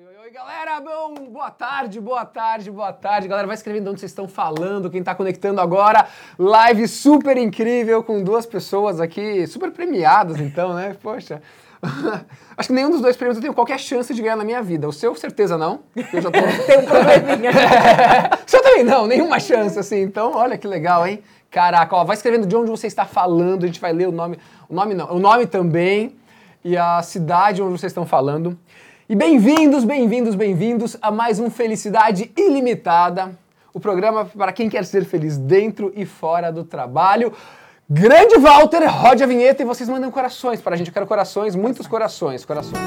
Oi, oi, oi, galera! Bom, boa tarde, boa tarde, boa tarde. Galera, vai escrevendo de onde vocês estão falando, quem está conectando agora. Live super incrível com duas pessoas aqui, super premiadas, então, né? Poxa. Acho que nenhum dos dois prêmios eu tenho qualquer chance de ganhar na minha vida. O seu, certeza não. Eu já tô... Tem um probleminha. o seu também não, nenhuma chance, assim. Então, olha que legal, hein? Caraca, ó, vai escrevendo de onde você está falando, a gente vai ler o nome. O nome não, o nome também e a cidade onde vocês estão falando. E bem-vindos, bem-vindos, bem-vindos a mais um Felicidade Ilimitada, o programa para quem quer ser feliz dentro e fora do trabalho. Grande Walter, rode a vinheta e vocês mandam corações para a gente. Eu quero corações, muitos corações, corações.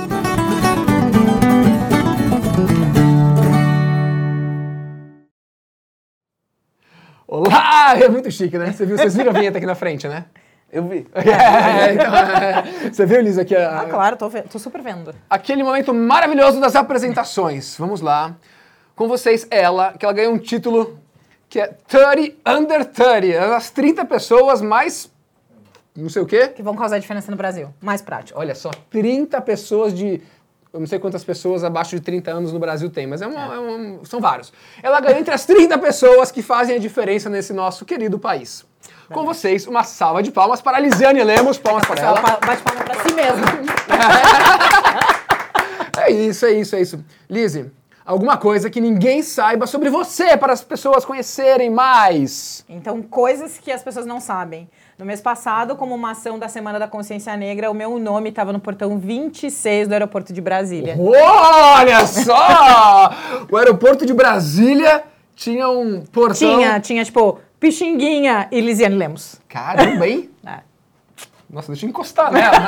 Olá! É muito chique, né? Você viu, vocês viram a vinheta aqui na frente, né? Eu vi. É, então, é. Você viu, Lisa, aqui a, Ah, claro, tô, tô super vendo. aquele momento maravilhoso das apresentações. Vamos lá. Com vocês, ela, que ela ganhou um título que é 30 Under 30. As 30 pessoas mais. não sei o quê. Que vão causar diferença no Brasil. Mais prático. Olha só, 30 pessoas de. Eu não sei quantas pessoas abaixo de 30 anos no Brasil tem, mas é uma- é um- são vários. Ela ganhou entre as 30 pessoas que fazem a diferença nesse nosso querido país. Com vocês, uma salva de palmas para a Lisiane Lemos. Palmas para Ela bate palma pra si mesma. É isso, é isso, é isso. Lizzie, alguma coisa que ninguém saiba sobre você para as pessoas conhecerem mais. Então, coisas que as pessoas não sabem. No mês passado, como uma ação da Semana da Consciência Negra, o meu nome estava no portão 26 do aeroporto de Brasília. Olha só! o aeroporto de Brasília tinha um portão. Tinha, tinha, tipo, Pixinguinha e Lisiane Lemos. Caramba, hein? É. Nossa, deixa eu encostar nela. né?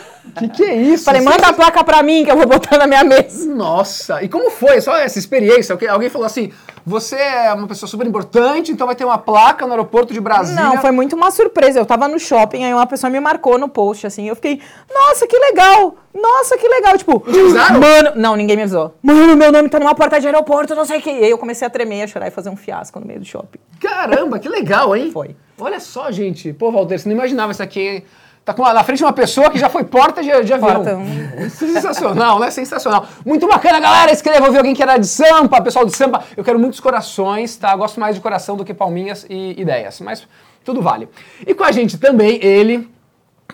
que que é isso? Falei, manda a placa pra mim que eu vou botar na minha mesa. Nossa, e como foi só essa experiência? Alguém- falou assim, você é uma pessoa super importante, então vai ter uma placa no aeroporto de Brasília. Não, foi muito uma surpresa. Eu tava no shopping, aí uma pessoa me marcou no post, assim, eu fiquei, nossa, que legal! Nossa, que legal! Tipo, mano. Não, ninguém me avisou. Mano, meu nome tá numa porta de aeroporto, não sei o que. E aí eu comecei a tremer, a chorar e fazer um fiasco no meio do shopping. Caramba, que legal, hein? Foi. Olha só, gente. Pô, Walter, você não imaginava isso aqui. Tá com, na frente uma pessoa que já foi porta de, de avião. Porta. Sensacional, né? Sensacional. Muito bacana, galera. Escreva, eu vi alguém que era de Sampa, pessoal de Sampa. Eu quero muitos corações, tá? Gosto mais de coração do que palminhas e ideias. Mas tudo vale. E com a gente também, ele,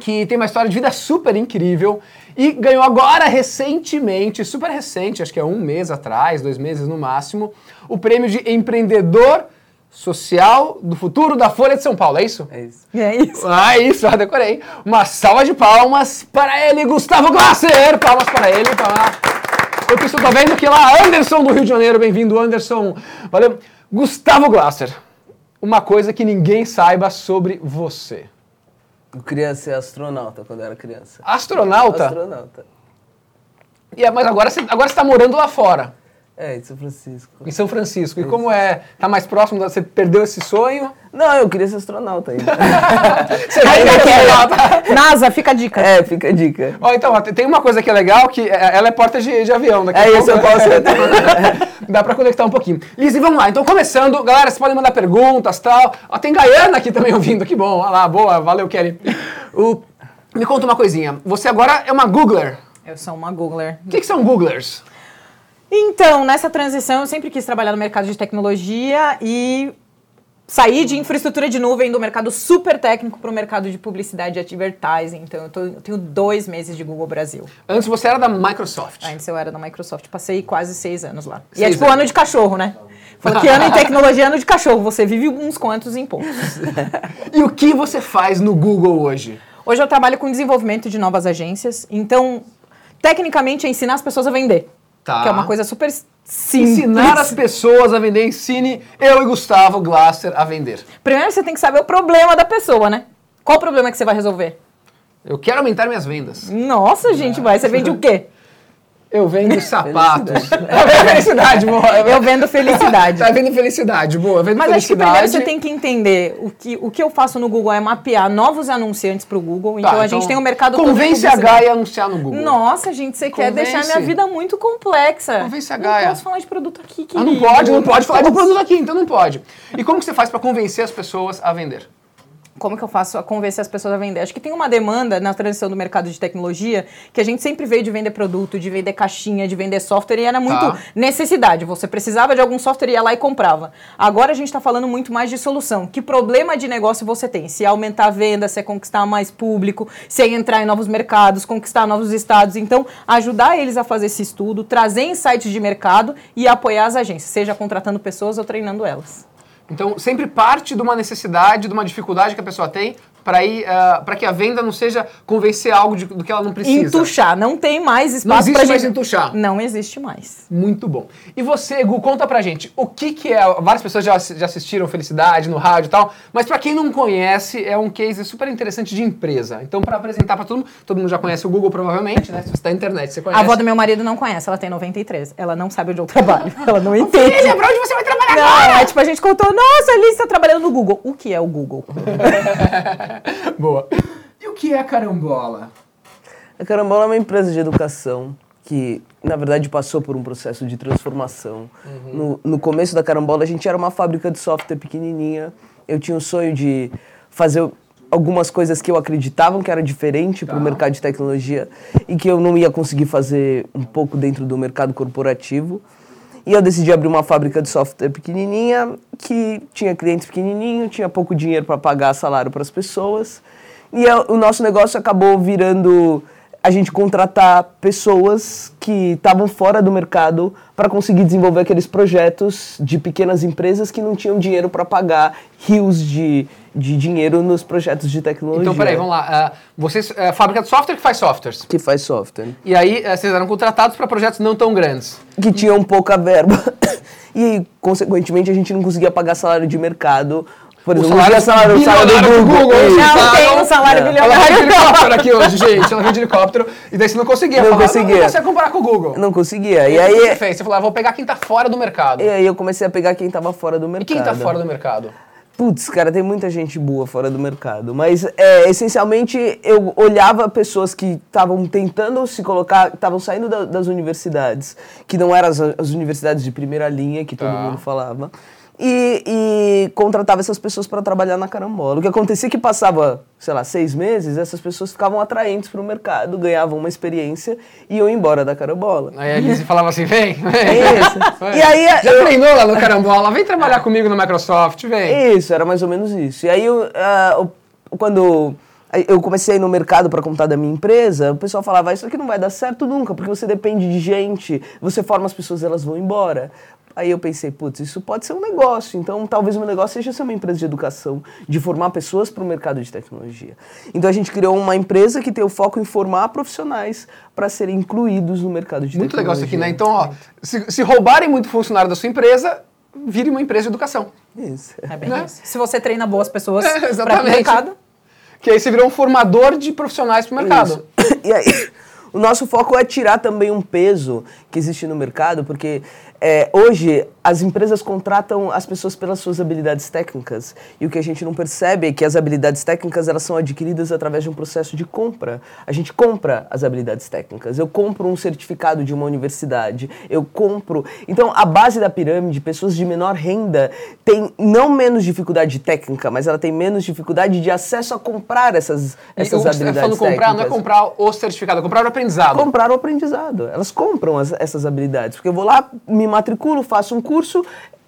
que tem uma história de vida super incrível e ganhou agora recentemente, super recente, acho que é um mês atrás, dois meses no máximo, o prêmio de empreendedor social do futuro da Folha de São Paulo, é isso? É isso. É isso. Ah, isso, ah, decorei. Uma salva de palmas para ele, Gustavo Glasser! Palmas para ele, para... Eu que estou vendo que lá, Anderson do Rio de Janeiro, bem-vindo, Anderson. Valeu. Gustavo Glasser, uma coisa que ninguém saiba sobre você. Eu queria ser astronauta quando eu era criança. Astronauta? Astronauta. E é- mas agora você agora está morando lá fora, É, em São Francisco. em São Francisco. E como é? Tá mais próximo? da- Você perdeu esse sonho? Não, eu queria ser astronauta ainda. Você Ainda vai ser astronauta. NASA, fica a dica. é, fica a dica. Ó, então, ó, tem- uma coisa que é legal, que é- ela é porta de, de avião. Daqui É isso, eu posso. Dá pra conectar um pouquinho. Lizzy, vamos lá. Então, começando, galera, vocês podem mandar perguntas tal. Ó, tem Gaiana aqui também ouvindo, que bom. Olha lá, boa, valeu, Kelly. O- Me conta uma coisinha. Você agora é uma Googler. Eu sou uma Googler. O que, que são Googlers? Então, nessa transição, eu sempre quis trabalhar no mercado de tecnologia e sair de infraestrutura de nuvem do mercado super técnico para o mercado de publicidade e advertising. Então, eu, tô- eu tenho dois meses de Google Brasil. Antes você era da Microsoft. Antes eu era da Microsoft, passei quase seis anos lá. e Seis é tipo anos. ano de cachorro, né? Falou que ano em tecnologia é ano de cachorro. Você vive uns quantos em poucos. E o que você faz no Google hoje? Hoje eu trabalho com desenvolvimento de novas agências. Então, tecnicamente, é ensinar as pessoas a vender. Tá. Que é uma coisa super simples. Ensinar as pessoas a vender. Ensine eu e Gustavo Glasser a vender. Primeiro você tem que saber o problema da pessoa, né? Qual o problema que você vai resolver? Eu quero aumentar minhas vendas. Nossa, gente, vai. Você vende o quê? Eu vendo sapatos. Eu vendo felicidade, boa. Eu vendo felicidade. Tá vendo felicidade, boa. Vendo Mas acho que felicidade. primeiro você tem que entender o que, o que eu faço no Google é mapear novos anunciantes para o Google. Tá, Então a gente tem um mercado todo Convence a publicidade. Gaia a anunciar no Google. Nossa, gente, você quer Convence. deixar minha vida muito complexa. Convence a Não Gaia. posso falar de produto aqui, Ah, querido. não pode, não pode falar de produto aqui, então não pode. E como que você faz pra convencer as pessoas a vender? Como que eu faço a convencer as pessoas a vender? Acho que tem uma demanda na transição do mercado de tecnologia que a gente sempre veio de vender produto, de vender caixinha, de vender software e era muito Tá. necessidade. Você precisava de algum software, ia lá e comprava. Agora a gente está falando muito mais de solução. Que problema de negócio você tem? Se é aumentar a venda, se é conquistar mais público, se é entrar em novos mercados, conquistar novos estados. Então, ajudar eles a fazer esse estudo, trazer insights de mercado e apoiar as agências, seja contratando pessoas ou treinando elas. Então, sempre parte de uma necessidade, de uma dificuldade que a pessoa tem para ir para que a venda não seja convencer algo de- do que ela não precisa. Entuchar. Não tem mais espaço Não existe mais gente- entuchar. Não existe mais. Muito bom. E você, Gu, conta pra gente, o que que é... Várias pessoas já, já assistiram Felicidade no rádio e tal, mas pra quem não conhece, é um case super interessante de empresa. Então, pra apresentar pra todo mundo, todo mundo já conhece o Google provavelmente, né? Se você tá na internet, você A conhece. avó do meu marido não conhece, ela tem 93. Ela não sabe onde eu trabalho. Ela não entende. Filha, pra onde você vai trabalhar Não, agora? é tipo, a gente contou, nossa, a Alice tá trabalhando no Google. O que é o Google? Boa. E o que é a carambola? A Carambola é uma empresa de educação que, na verdade, passou por um processo de transformação. No, no começo da Carambola, a gente era uma fábrica de software pequenininha. Eu tinha o sonho de fazer algumas coisas que eu acreditava que era diferente para o mercado de tecnologia e que eu não ia conseguir fazer um pouco dentro do mercado corporativo. E eu decidi abrir uma fábrica de software pequenininha, que tinha clientes pequenininhos, tinha pouco dinheiro para pagar salário para as pessoas. E a- o nosso negócio acabou virando a gente contratar pessoas que estavam fora do mercado para conseguir desenvolver aqueles projetos de pequenas empresas que não tinham dinheiro para pagar rios de, de dinheiro nos projetos de tecnologia. Então, peraí, vamos lá. Ah, vocês, é, fábrica de software que faz softwares. Que faz software. E aí, eh, vocês eram contratados para projetos não tão grandes. que tinham pouca verba. E, consequentemente, a gente não conseguia pagar salário de mercado. Por O exemplo, não salário tinha salário, o salário do bilionário do Google. Google. Não, Não tem não. um salário Não. Ela veio de bilionário. helicóptero aqui hoje, gente. Ela veio de helicóptero. E daí você não conseguia Não falar. conseguia. Não consegue comparar com o Google. Não conseguia. E E aí, o que você fez? Você falou, ah, vou pegar quem tá fora do mercado. e aí eu comecei a pegar quem tava fora do E mercado. quem tá fora do mercado? Putz, cara, tem muita gente boa fora do mercado. Mas, é, essencialmente, eu olhava pessoas que estavam tentando se colocar, estavam saindo da- das universidades, que não eram as, as universidades de primeira linha, que todo Tá. mundo falava, e, e contratava essas pessoas para trabalhar na carambola. O que acontecia é que passava, sei lá, seis meses, essas pessoas ficavam atraentes para o mercado, ganhavam uma experiência e iam embora da carambola. Aí a Lizzie falava assim, vem, vem. É isso. E aí, Já eu- treinou lá no Carambola? Vem trabalhar comigo no Microsoft, vem. Isso, era mais ou menos isso. E aí, eu, ah, o- quando eu comecei no mercado para contar da minha empresa, o pessoal falava: Isso aqui não vai dar certo nunca, porque você depende de gente, você forma as pessoas, elas vão embora. Aí eu pensei, putz, isso pode ser um negócio. Então, talvez o meu negócio seja ser uma empresa de educação, de formar pessoas para o mercado de tecnologia. Então, a gente criou uma empresa que tem o foco em formar profissionais para serem incluídos no mercado de Muito legal tecnologia. isso aqui, né? Então, ó, se, se roubarem muito funcionário da sua empresa, vire uma empresa de educação. Isso. É bem Né? isso. Se você treina boas pessoas É, para o exatamente. mercado, Que aí você virou um formador de profissionais pro mercado. Isso. E aí, o nosso foco é tirar também um peso que existe no mercado, porque é, hoje as empresas contratam as pessoas pelas suas habilidades técnicas e o que a gente não percebe é que as habilidades técnicas elas são adquiridas através de um processo de compra. A gente compra as habilidades técnicas. Eu compro um certificado de uma universidade, eu compro. Então, a base da pirâmide, pessoas de menor renda tem não menos dificuldade técnica, mas ela tem menos dificuldade de acesso a comprar essas, E essas você tá habilidades falando comprar, não é técnicas. comprar o certificado, é comprar o aprendizado. Comprar o aprendizado. Elas compram as- essas habilidades. Porque eu vou lá, me matriculo, faço um curso,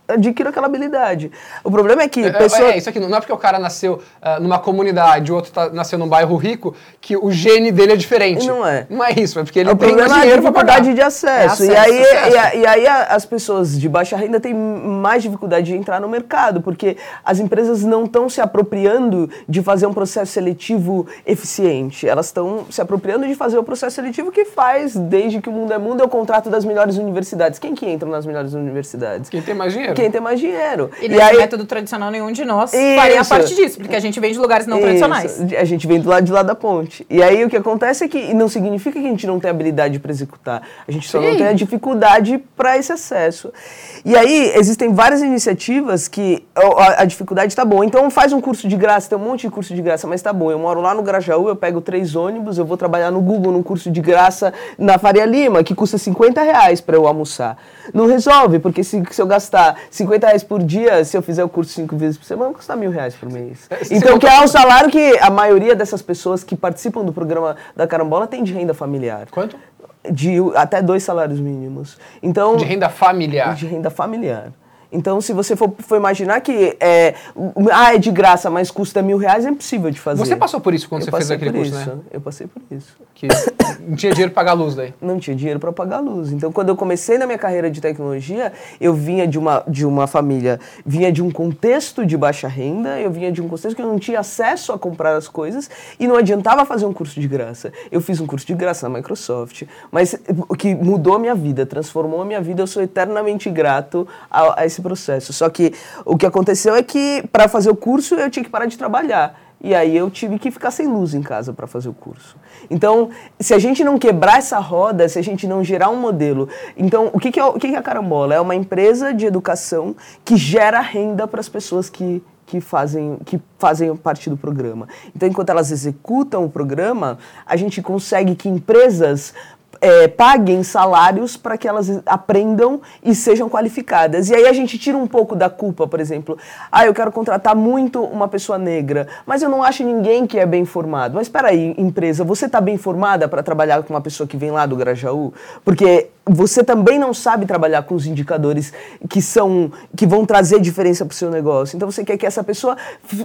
adquiro aquela habilidade. O problema é que É, pessoa... é, isso aqui não é porque o cara nasceu ah, numa comunidade, o outro tá- nasceu num bairro rico, que o gene dele é diferente. Não é. Não é isso, é porque ele o tem mais é dinheiro pagar. dificuldade de acesso. É e, acesso, aí, acesso. E, a- e aí as pessoas de baixa renda têm mais dificuldade de entrar no mercado, porque as empresas não estão se apropriando de fazer um processo seletivo eficiente. Elas estão se apropriando de fazer o processo seletivo que faz, desde que o mundo é mundo, é o contrato das melhores universidades. Quem que entra nas melhores universidades? Quem tem mais dinheiro. Quem tem mais dinheiro. e nesse método tradicional, nenhum de nós faria Isso. parte disso, porque a gente vem de lugares não Isso. tradicionais. A gente vem do lado de lá da ponte. E aí o que acontece é que e não significa que a gente não tem habilidade para executar. A gente só não Sim. tem a dificuldade para esse acesso. E aí existem várias iniciativas que a, a dificuldade está boa. Então faz um curso de graça, tem um monte de curso de graça, mas tá bom. Eu moro lá no Grajaú, eu pego três ônibus, eu vou trabalhar no Google num curso de graça na Faria Lima, que custa 50 reais para eu almoçar. Não resolve, porque se, se eu gastar 50 reais por dia, se eu fizer o curso cinco vezes por semana, vai custar mil reais por mês. É, Então, que é um salário que a maioria dessas pessoas que participam do programa da Carambola tem de renda familiar. Quanto? De até dois salários mínimos. Então, De renda familiar. de renda familiar. Então, se você for, for imaginar que é, ah, é de graça, mas custa mil reais, é impossível de fazer. Você passou por isso quando Eu você fez aquele por curso, isso. né? Eu passei por isso. Que não tinha dinheiro pra pagar a luz daí. Não tinha dinheiro para pagar a luz. Então, quando eu comecei na minha carreira de tecnologia, eu vinha de uma, de uma família, vinha de um contexto de baixa renda, eu vinha de um contexto que eu não tinha acesso a comprar as coisas e não adiantava fazer um curso de graça. Eu fiz um curso de graça na Microsoft, mas o que mudou a minha vida, transformou a minha vida, eu sou eternamente grato a, a esse processo. Só que o que aconteceu é que para fazer o curso eu tinha que parar de trabalhar. E aí eu tive que ficar sem luz em casa para fazer o curso. Então, se a gente não quebrar essa roda, se a gente não gerar um modelo, então o que, que, é, o que, que é a Carambola? É uma empresa de educação que gera renda para as pessoas que que fazem, que fazem parte do programa. Então, enquanto elas executam o programa, a gente consegue que empresas é, paguem salários para que elas aprendam e sejam qualificadas. E aí a gente tira um pouco da culpa, por exemplo. Ah, eu quero contratar muito uma pessoa negra, mas eu não acho ninguém que é bem formado. Mas espera aí, empresa, você está bem formada para trabalhar com uma pessoa que vem lá do Grajaú? Porque você também não sabe trabalhar com os indicadores que são que vão trazer diferença para o seu negócio. Então você quer que essa pessoa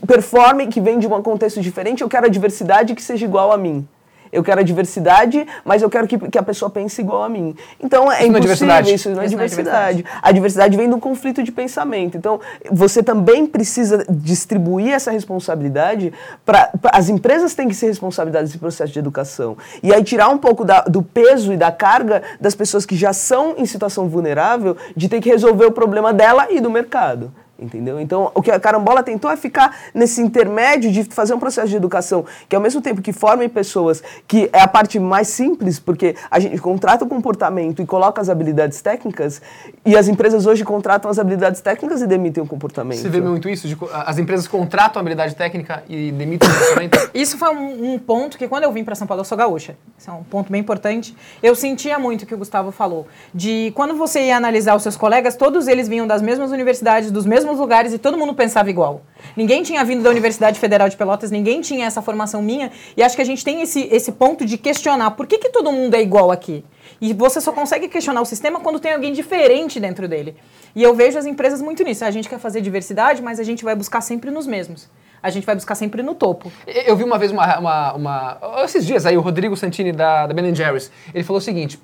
performe, que vem de um contexto diferente. Eu quero a diversidade que seja igual a mim. Eu quero a diversidade, mas eu quero que, que a pessoa pense igual a mim. Então é Isso não é impossível, diversidade. isso não é Isso não é diversidade. A diversidade vem do conflito de pensamento. Então você também precisa distribuir essa responsabilidade para as empresas têm que ser responsabilizadas desse processo de educação. E aí tirar um pouco da- do peso e da carga das pessoas que já são em situação vulnerável de ter que resolver o problema dela e do mercado. Entendeu? Então, o que a Carambola tentou é ficar nesse intermédio de fazer um processo de educação que, ao mesmo tempo que formem pessoas, que é a parte mais simples, porque a gente contrata o comportamento e coloca as habilidades técnicas, e as empresas hoje contratam as habilidades técnicas e demitem o comportamento. Você vê muito isso? De as empresas contratam habilidade técnica e demitem o funcionamento? Isso foi um, um ponto que quando eu vim para São Paulo, eu sou gaúcha. Isso é um ponto bem importante. Eu sentia muito o que o Gustavo falou. De quando você ia analisar os seus colegas, todos eles vinham das mesmas universidades, dos mesmos lugares e todo mundo pensava igual. Ninguém tinha vindo da Universidade Federal de Pelotas, ninguém tinha essa formação minha. E acho que a gente tem esse, esse ponto de questionar por que, que todo mundo é igual aqui. E você só consegue questionar o sistema quando tem alguém diferente dentro dele. E eu vejo as empresas muito nisso. A gente quer fazer diversidade, mas a gente vai buscar sempre nos mesmos. A gente vai buscar sempre no topo. Eu vi uma vez uma, uma, uma- Esses dias aí, o Rodrigo Santini da, da Ben Jerry's, ele falou o seguinte: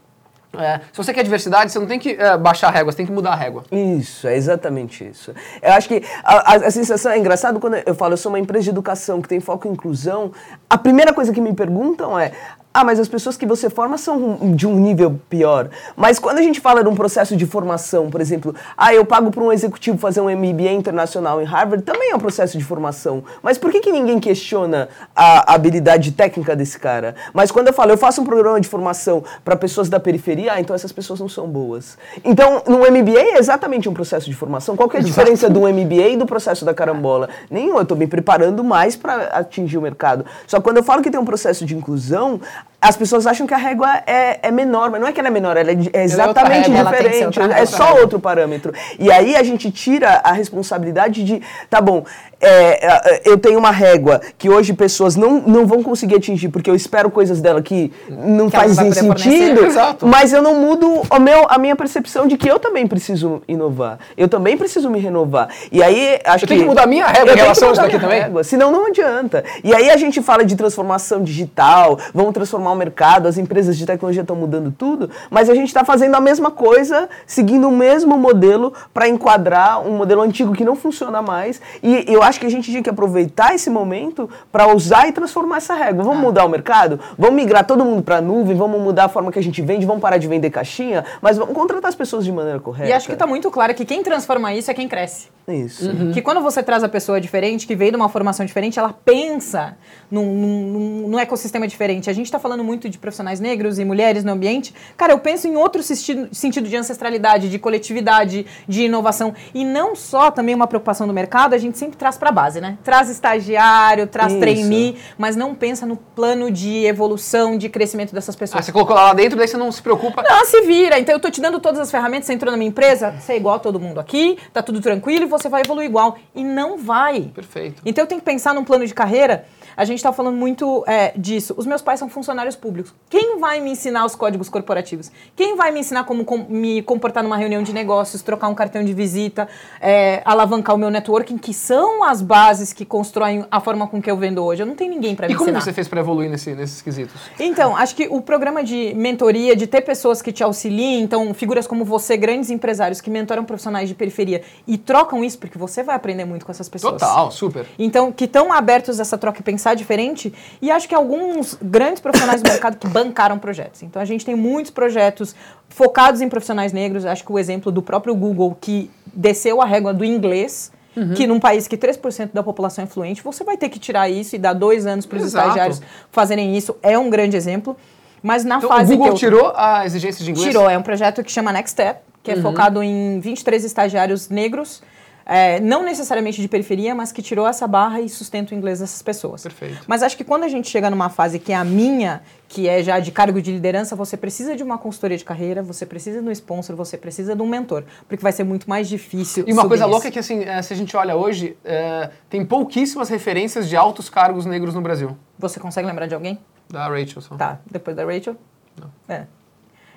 é, se você quer diversidade, você não tem que é, baixar a régua, você tem que mudar a régua. Isso, é exatamente isso. Eu acho que a, a- a sensação é engraçado quando eu falo, eu sou uma empresa de educação que tem foco em inclusão. A primeira coisa que me perguntam é: ah, mas as pessoas que você forma são de um nível pior. Mas quando a gente fala de um processo de formação, por exemplo, ah, eu pago para um executivo fazer um MBA internacional em Harvard, também é um processo de formação. Mas por que, que ninguém questiona a habilidade técnica desse cara? Mas quando eu falo, eu faço um programa de formação para pessoas da periferia, ah, então essas pessoas não são boas. Então, no MBA é exatamente um processo de formação. Qual que é a diferença do MBA e do processo da carambola? Nenhum, eu estou me preparando mais para atingir o mercado. Só que quando eu falo que tem um processo de inclusão, as pessoas acham que a régua é, é menor, mas não é que ela é menor, ela é, é é exatamente régua, ela que ser diferente. É régua. só outro parâmetro. E aí a gente tira a responsabilidade de, tá bom, é, eu tenho uma régua que hoje pessoas não, não vão conseguir atingir porque eu espero coisas dela que não Que não poder sentido, mas eu não mudo o meu, a minha percepção de que eu também preciso inovar. Eu também preciso me renovar. E aí acho Eu tenho que mudar a minha régua Eu em que relação a mudar isso daqui minha também? régua, senão não adianta. E aí a gente fala de transformação digital, vamos transformar o mercado, as empresas de tecnologia estão mudando tudo, mas a gente está fazendo a mesma coisa, seguindo o mesmo modelo para enquadrar um modelo antigo que não funciona mais. E eu acho que a gente tinha que aproveitar esse momento para usar e transformar essa régua. Ah. Vamos mudar o mercado? Vamos migrar todo mundo para a nuvem? Vamos mudar a forma que a gente vende? Vamos parar de vender caixinha? Mas vamos contratar as pessoas de maneira correta. E acho que está muito claro que quem transforma isso é quem cresce. Isso. Que quando você traz a pessoa diferente, que veio de uma formação diferente, ela pensa num, num, num ecossistema diferente. A gente está falando muito de profissionais negros e mulheres no ambiente. Cara, eu penso em outro sentido, sentido de ancestralidade, de coletividade, de inovação. E não só também uma preocupação do mercado, a gente sempre traz para a base, né? Traz estagiário, traz Isso. trainee, mas não pensa no plano de evolução, de crescimento dessas Ah, pessoas. você colocou lá dentro, daí você não se preocupa. Não, se vira. Então eu tô te dando todas as ferramentas, você entrou na minha empresa, você é igual a todo mundo aqui, tá tudo tranquilo e você vai evoluir igual. E não vai. Perfeito. Então eu tenho que pensar num plano de carreira. A gente está falando muito é, disso. Os meus pais são funcionários públicos. Quem vai me ensinar os códigos corporativos? Quem vai me ensinar como com- me comportar numa reunião de negócios, trocar um cartão de visita, é, alavancar o meu networking, que são as bases que constroem a forma com que eu vendo hoje? Eu não tenho ninguém para me E como ensinar. você fez pra evoluir nesse- nesses quesitos? Então, acho que o programa de mentoria, de ter pessoas que te auxiliem, então figuras como você, grandes empresários que mentoram profissionais de periferia e trocam isso, porque você vai aprender muito com essas pessoas. Total, super. Então, que estão abertos a essa troca e pensar diferente. E acho que alguns grandes profissionais do mercado que bancaram projetos. Então, a gente tem muitos projetos focados em profissionais negros. Acho que o exemplo do próprio Google, que desceu a régua do inglês, Uhum. que num país que 3% da população é fluente, você vai ter que tirar isso e dar dois anos para os estagiários fazerem isso. É um grande exemplo. Mas na Então, o fase Google que eu... tirou a exigência de inglês? Tirou, é um projeto que chama Next Step, que é Uhum. focado em 23 estagiários negros, é, não necessariamente de periferia, mas que tirou essa barra e sustenta o inglês dessas pessoas. Perfeito. Mas acho que quando a gente chega numa fase que é a minha, que é já de cargo de liderança, você precisa de uma consultoria de carreira, você precisa de um sponsor, você precisa de um mentor, porque vai ser muito mais difícil. E uma coisa nisso. louca é que, assim, eh, se a gente olha hoje, eh, tem pouquíssimas referências de altos cargos negros no Brasil. Você consegue lembrar de alguém? Da Rachel só. Tá, depois da Rachel? Não. É.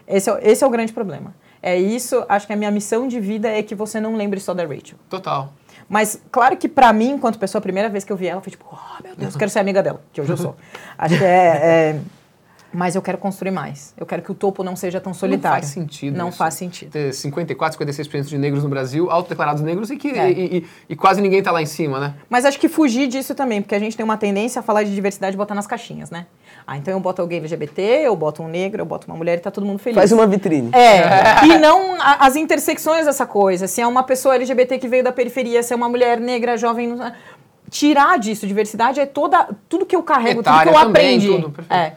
Esse é, esse é o grande problema. É isso, acho que a minha missão de vida é que você não lembre só da Rachel. Total. Mas, claro que pra mim, enquanto pessoa, a primeira vez que eu vi ela, foi tipo, oh, meu Deus, quero ser amiga dela, que hoje eu sou. Acho que é, é- Mas eu quero construir mais. Eu quero que o topo não seja tão solitário. Não faz sentido Não isso. faz sentido. Ter 54, 56% de negros no Brasil, autodeclarados negros, e que É. e, e- e quase ninguém tá lá em cima, né? Mas acho que fugir disso também, porque a gente tem uma tendência a falar de diversidade e botar nas caixinhas, né? Ah, então eu boto alguém LGBT, eu boto um negro, eu boto uma mulher e tá todo mundo feliz. Faz uma vitrine. É, e não a- as intersecções dessa coisa. Se é uma pessoa LGBT que veio da periferia, se é uma mulher negra, jovem. não- Tirar disso, diversidade, é toda, tudo que eu carrego, Etária tudo que eu também, aprendi. tudo, perfeito. é.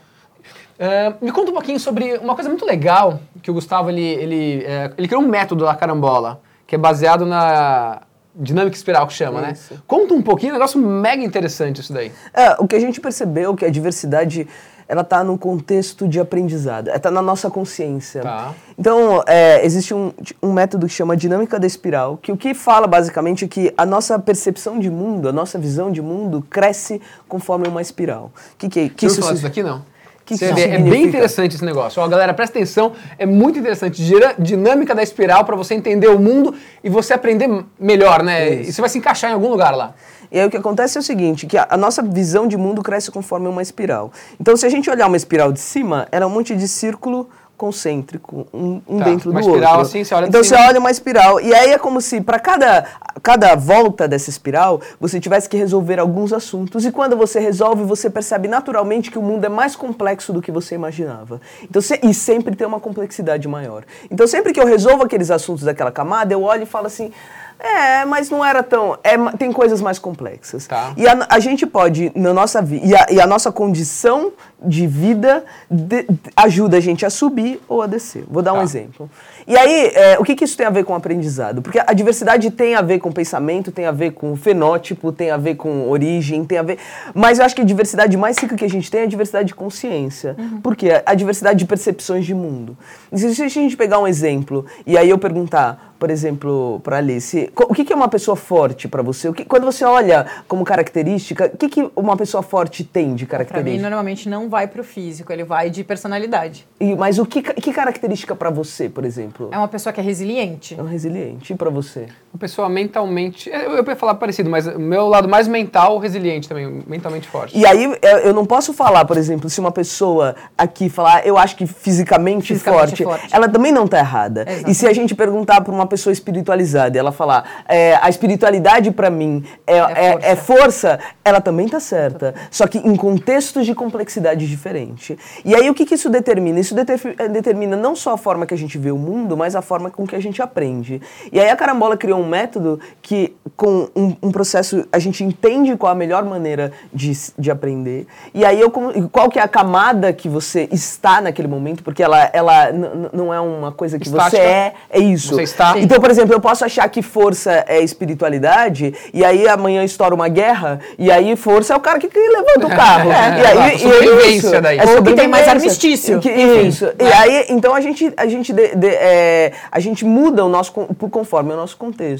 Eh, me conta um pouquinho sobre uma coisa muito legal que o Gustavo ele, ele, eh, ele criou um método da carambola que é baseado na dinâmica espiral que chama, Isso. né? Conta um pouquinho, um negócio mega interessante isso daí. É, o que a gente percebeu é que a diversidade ela está no contexto de aprendizado, está na nossa consciência. Tá. Então, é, existe um, um método que chama dinâmica da espiral, que o que fala basicamente é que a nossa percepção de mundo, a nossa visão de mundo cresce conforme uma espiral. Que que, que Você falar isso disso daqui, não? Que Você vê, é bem interessante esse negócio. Ó, galera, presta atenção, é muito interessante. Gira- dinâmica da espiral para você entender o mundo e você aprender melhor, né? Isso. E você vai se encaixar em algum lugar lá. E aí o que acontece é o seguinte, que a, a nossa visão de mundo cresce conforme uma espiral. Então, se a gente olhar uma espiral de cima, ela é um monte de círculo concêntrico, um, um Tá, dentro uma do espiral outro. assim, você olha então cima. você olha uma espiral e aí é como se para cada cada volta dessa espiral você tivesse que resolver alguns assuntos e quando você resolve você percebe naturalmente que o mundo é mais complexo do que você imaginava. Então se- e sempre tem uma complexidade maior. Então sempre que eu resolvo aqueles assuntos daquela camada eu olho e falo assim é, mas não era tão. É, tem coisas mais complexas. Tá. E a, a gente pode, na nossa vida, e a, e a nossa condição de vida de- de- ajuda a gente a subir ou a descer. Vou dar um Tá. exemplo. E aí, é, o que, que isso tem a ver com aprendizado? Porque a diversidade tem a ver com pensamento, tem a ver com fenótipo, tem a ver com origem, tem a ver. Mas eu acho que a diversidade mais rica que a gente tem é a diversidade de consciência. Por quê? A diversidade de percepções de mundo. E se a gente pegar um exemplo e aí eu perguntar, por exemplo, para Alice, o que, que é uma pessoa forte para você? O que, quando você olha como característica, o que, que uma pessoa forte tem de Pra mim, característica? normalmente não vai pro físico, ele vai de personalidade. E- mas o que, que característica para você, por exemplo? É uma pessoa que é resiliente. É um resiliente. E para você? Uma pessoa mentalmente. Eu, eu ia falar parecido, mas o meu lado mais mental, resiliente também, mentalmente forte. E aí, eu eu não posso falar, por exemplo, se uma pessoa aqui falar, eu acho que fisicamente, Fisicamente forte, forte. ela também não está errada. Exato. E se a gente perguntar para uma pessoa espiritualizada e ela falar é, a espiritualidade para mim é, é, força. é força, ela também tá certa. Só que em contextos de complexidade diferente. E aí o que, que isso determina? Isso deter- determina não só a forma que a gente vê o mundo, mas a forma com que a gente aprende. E aí a Carambola criou um método que, com um, um processo, a gente entende qual a melhor maneira de, de aprender. E aí eu, qual que é a camada que você está naquele momento, porque ela, ela não é uma coisa que Estática. você é, é isso. Você está. Então, por exemplo, eu posso achar que força é espiritualidade, e aí amanhã estoura uma guerra, e aí força é o cara que, que levanta o carro. É, e aí, exato, e é isso. daí. É Ou que tem mais armistício. Que- isso. E aí, então a gente, a gente, de- de- é, a gente muda o nosso conforme o nosso contexto.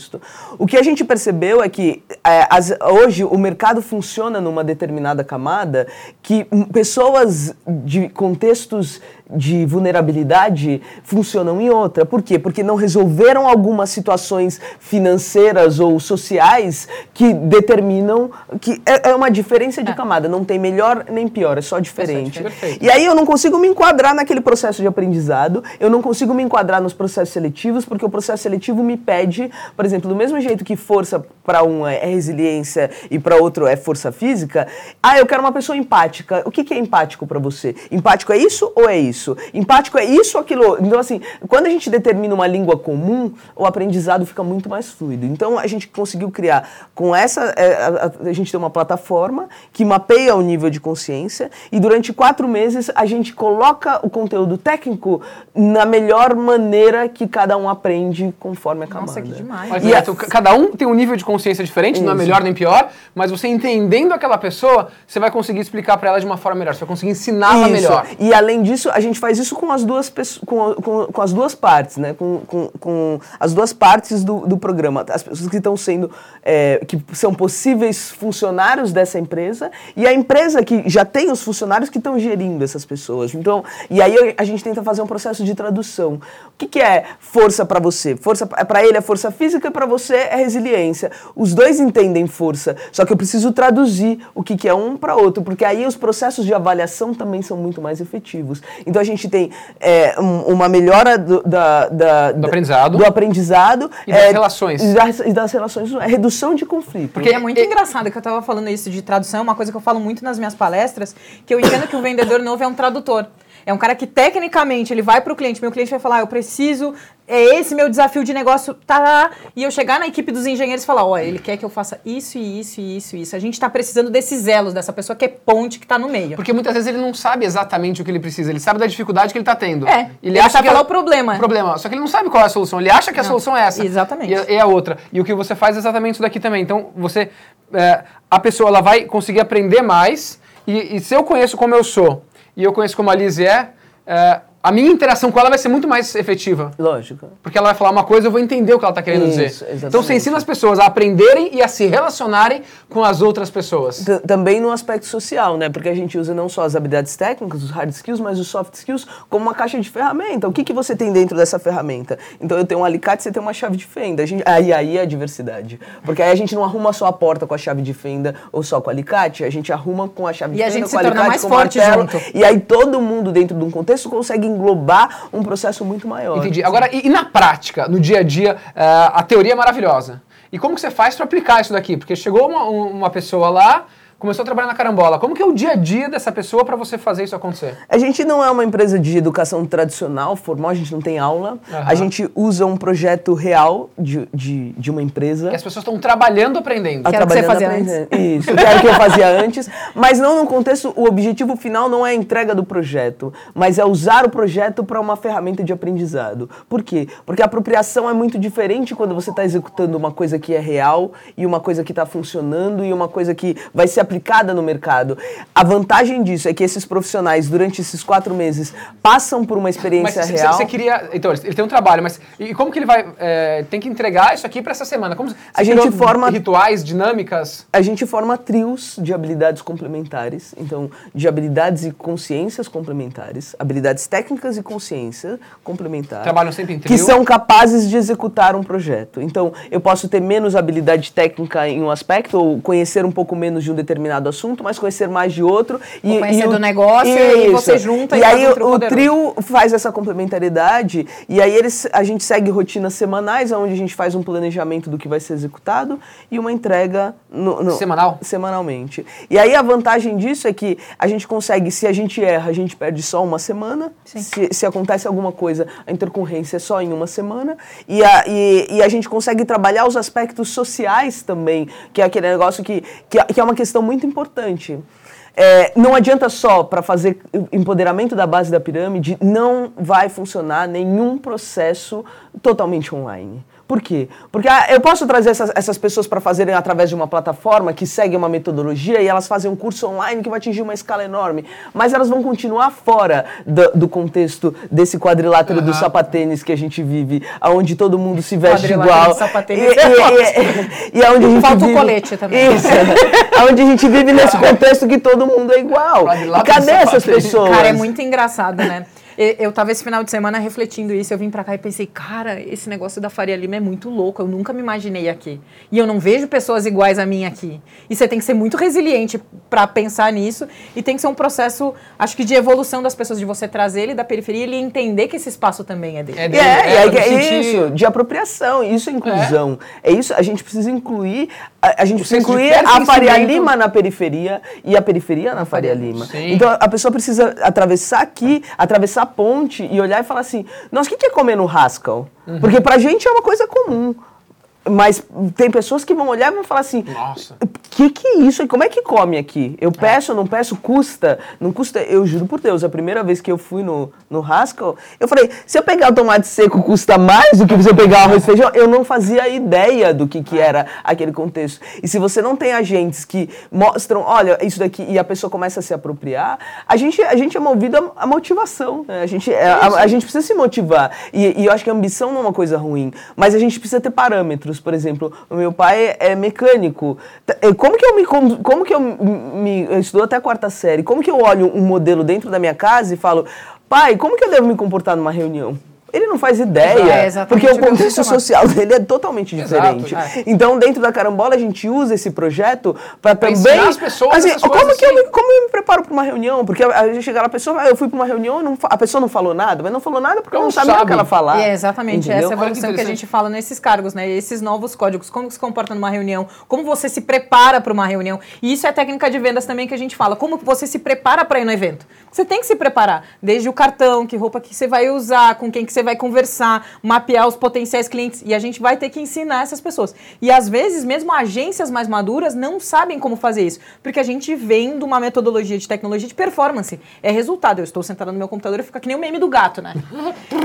O que a gente percebeu é que é, as- hoje o mercado funciona numa determinada camada que hum, pessoas de contextos de vulnerabilidade funcionam em outra. Por quê? Porque não resolveram algumas situações financeiras ou sociais que determinam que é, é uma diferença de camada. Não tem melhor nem pior, é só diferente. Perfeito. E aí eu não consigo me enquadrar naquele processo de aprendizado, eu não consigo me enquadrar nos processos seletivos, porque o processo seletivo me pede, por exemplo, do mesmo jeito que força para um é é resiliência e para outro é força física, ah, eu quero uma pessoa empática. O que, que é empático para você? Empático é isso ou é isso? Empático é isso ou aquilo? Então, assim, quando a gente determina uma língua comum, o aprendizado fica muito mais fluido. Então, a gente conseguiu criar com essa. é, a, a- a gente tem uma plataforma que mapeia o nível de consciência e durante quatro meses a gente coloca o conteúdo técnico na melhor maneira que cada um aprende conforme a camada. Nossa, que demais. Que E ca- cada um tem um nível de consciência diferente, não é Isso. melhor nem pior, mas você entendendo aquela pessoa, você vai conseguir explicar para ela de uma forma melhor, você vai conseguir ensiná-la Isso. melhor. E além disso, a gente faz isso com as duas, com, com, com as duas partes, né? Com, com, com as duas partes do, do programa. As pessoas que estão sendo, é, que são possíveis funcionários dessa empresa e a empresa que já tem os funcionários que estão gerindo essas pessoas. Então, e aí a gente tenta fazer um processo de tradução. O que, que é força para você? Força para ele é força física e para você é resiliência. Os dois entendem força, só que eu preciso traduzir o que, que é um para outro, porque aí os processos de avaliação também são muito mais efetivos. Então a gente tem é, um- uma melhora do, da, da- da- aprendizado. do aprendizado E das é, relações. e das, e das relações, é redução de conflito. Porque é muito engraçado que eu tava falando isso de tradução, é uma coisa que eu falo muito nas minhas palestras, que eu entendo que o vendedor novo é um tradutor. É um cara que tecnicamente ele vai pro cliente, meu cliente vai falar, "Ah, eu preciso, é esse meu desafio de negócio, tá? E eu chegar na equipe dos engenheiros e falar, ó, ele quer que eu faça isso e isso e isso e isso. A gente tá precisando desses elos, dessa pessoa que é ponte que tá no meio. Porque muitas vezes ele não sabe exatamente o que ele precisa, ele sabe da dificuldade que ele está tendo. É, ele sabe que falar é- o problema. problema. Só que ele não sabe qual é a solução. Ele acha que a Não, solução é essa. exatamente. E, a- e a outra. E o que você faz é exatamente isso daqui também. Então, você. é, a pessoa ela vai conseguir aprender mais. E, e se eu conheço como eu sou e eu conheço como a Liz é, é, a minha interação com ela vai ser muito mais efetiva. Lógico. Porque ela vai falar uma coisa, eu vou entender o que ela está querendo Isso, dizer. exatamente. Então você ensina as pessoas a aprenderem e a se relacionarem com as outras pessoas. T- Também no aspecto social, né? Porque a gente usa não só as habilidades técnicas, os hard skills, mas os soft skills como uma caixa de ferramenta. O que, que você tem dentro dessa ferramenta? Então eu tenho um alicate, você tem uma chave de fenda. A gente, aí, aí é a diversidade. Porque aí a gente não arruma só a porta com a chave de fenda ou só com o alicate, a gente arruma com a chave E de a fenda, gente com se o torna alicate, mais com o forte martelo. junto. E aí todo mundo dentro de um contexto consegue englobar um processo muito maior. Entendi. Agora, e, e na prática, no dia a dia, eh, a teoria é maravilhosa. E como que você faz para aplicar isso daqui? Porque chegou uma, um- uma pessoa lá, começou a trabalhar na carambola. Como que é o dia a dia dessa pessoa para você fazer isso acontecer? A gente não é uma empresa de educação tradicional, formal, a gente não tem aula. Aham. A gente usa um projeto real de, de, de uma empresa. Que as pessoas estão trabalhando, aprendendo. a Que era o que você trabalhando, fazia aprendendo. Isso, que era o que eu fazia antes. Mas não no contexto, o objetivo final não é a entrega do projeto, mas é usar o projeto para uma ferramenta de aprendizado. Por quê? Porque a apropriação é muito diferente quando você está executando uma coisa que é real e uma coisa que está funcionando e uma coisa que vai ser aplicada no mercado. A vantagem disso é que esses profissionais, durante esses quatro meses, passam por uma Mas experiência você- real. você queria. Então, ele tem um trabalho, mas. E como que ele vai. eh, tem que entregar isso aqui para essa semana? Como, A gente forma- Rituais, dinâmicas. A gente forma trios de habilidades complementares, então, de habilidades e consciências complementares, habilidades técnicas e consciência complementar. Trabalham sempre em Que trio. são capazes de executar um projeto. Então, eu posso ter menos habilidade técnica em um aspecto, ou conhecer um pouco menos de um determinado determinado assunto, mas conhecer mais de outro. Ou conhecer do negócio e você junta e, e faz aí o, poderoso. trio faz essa complementaridade e aí eles, a gente segue rotinas semanais, onde a gente faz um planejamento do que vai ser executado e uma entrega no, no- Semanal? semanalmente. E aí a vantagem disso é que a gente consegue, se a gente erra, a gente perde só uma semana. Se, se acontece alguma coisa, a intercorrência é só em uma semana. E a, e, e a gente consegue trabalhar os aspectos sociais também, que é aquele negócio que, que, é- que é uma questão muito importante. É, não adianta só para fazer empoderamento da base da pirâmide, não vai funcionar nenhum processo totalmente online. Por quê? Porque ah, eu posso trazer essas, essas pessoas para fazerem através de uma plataforma que segue uma metodologia e elas fazem um curso online que vai atingir uma escala enorme, mas elas vão continuar fora do, do contexto desse quadrilátero do sapatênis que a gente vive, aonde todo mundo se veste Quadrilátero igual. do sapatênis E, é e, e, e aonde a gente Falta o vive, colete também. Isso. aonde a gente vive nesse contexto que todo mundo é igual. E cadê essas pessoas? Cara, é muito engraçado, né? Eu tava esse final de semana refletindo isso, eu vim pra cá e pensei, cara, esse negócio da Faria Lima é muito louco, eu nunca me imaginei aqui. E eu não vejo pessoas iguais a mim aqui. E você tem que ser muito resiliente pra pensar nisso e tem que ser um processo, acho que de evolução das pessoas, de você trazer ele da periferia e ele entender que esse espaço também é dele. É É, dele, é, é, é, é isso, de apropriação, isso é inclusão. É, isso, a gente precisa incluir, a, a gente precisa incluir a Faria. Lima na periferia e a periferia na Faria Lima. Sim. Então a pessoa precisa atravessar aqui, atravessar ponte e olhar e falar assim: nossa, o que é comer no Haskell? Uhum. Porque pra gente é uma coisa comum. Mas tem pessoas que vão olhar e vão falar assim: Nossa. o que, que é isso? Como é que come aqui? Eu peço, não peço, custa? Não custa? Eu juro por Deus, a primeira vez que eu fui no, no Haskell, eu falei, se eu pegar o tomate seco custa mais do que você pegar o arroz e feijão? Eu não fazia ideia do que, que era aquele contexto. E se você não tem agentes que mostram, olha, isso daqui, e a pessoa começa a se apropriar, a gente, a gente é movido a, a motivação. né? A, gente, é, a, a gente precisa se motivar. E, e eu acho que a ambição não é uma coisa ruim, mas a gente precisa ter parâmetros. Por exemplo, o meu pai é mecânico. T- eh, Como que eu me. Como, que eu me. Eu estudo até a quarta série. Como que eu olho um modelo dentro da minha casa e falo, pai, como que eu devo me comportar numa reunião? Ele não faz ideia, É exatamente porque o contexto social dele é totalmente Exato, diferente. é. Então, dentro da carambola, a gente usa esse projeto para Pra também. as pessoas assim, essas como, coisas, que eu, sim. me- como eu me preparo para uma reunião? Porque a, gente chega lá, a pessoa, eu fui para uma reunião, não a pessoa não falou nada, mas não falou nada porque Não ela não sabia o sabe. que ela falar. É exatamente entendeu? essa Olha que evolução que, a gente fala nesses cargos, né? Esses novos códigos, como se comporta numa reunião, como você se prepara para uma reunião. E isso é técnica de vendas também que a gente fala, como você se prepara para ir no evento. Você tem que se preparar, desde o cartão, que roupa que você vai usar, com quem que você vai conversar, mapear os potenciais clientes, e a gente vai ter que ensinar essas pessoas. E às vezes, mesmo agências mais maduras não sabem como fazer isso, porque a gente vem de uma metodologia de tecnologia de performance. É resultado. Eu estou sentada no meu computador e fica que nem o meme do gato, né?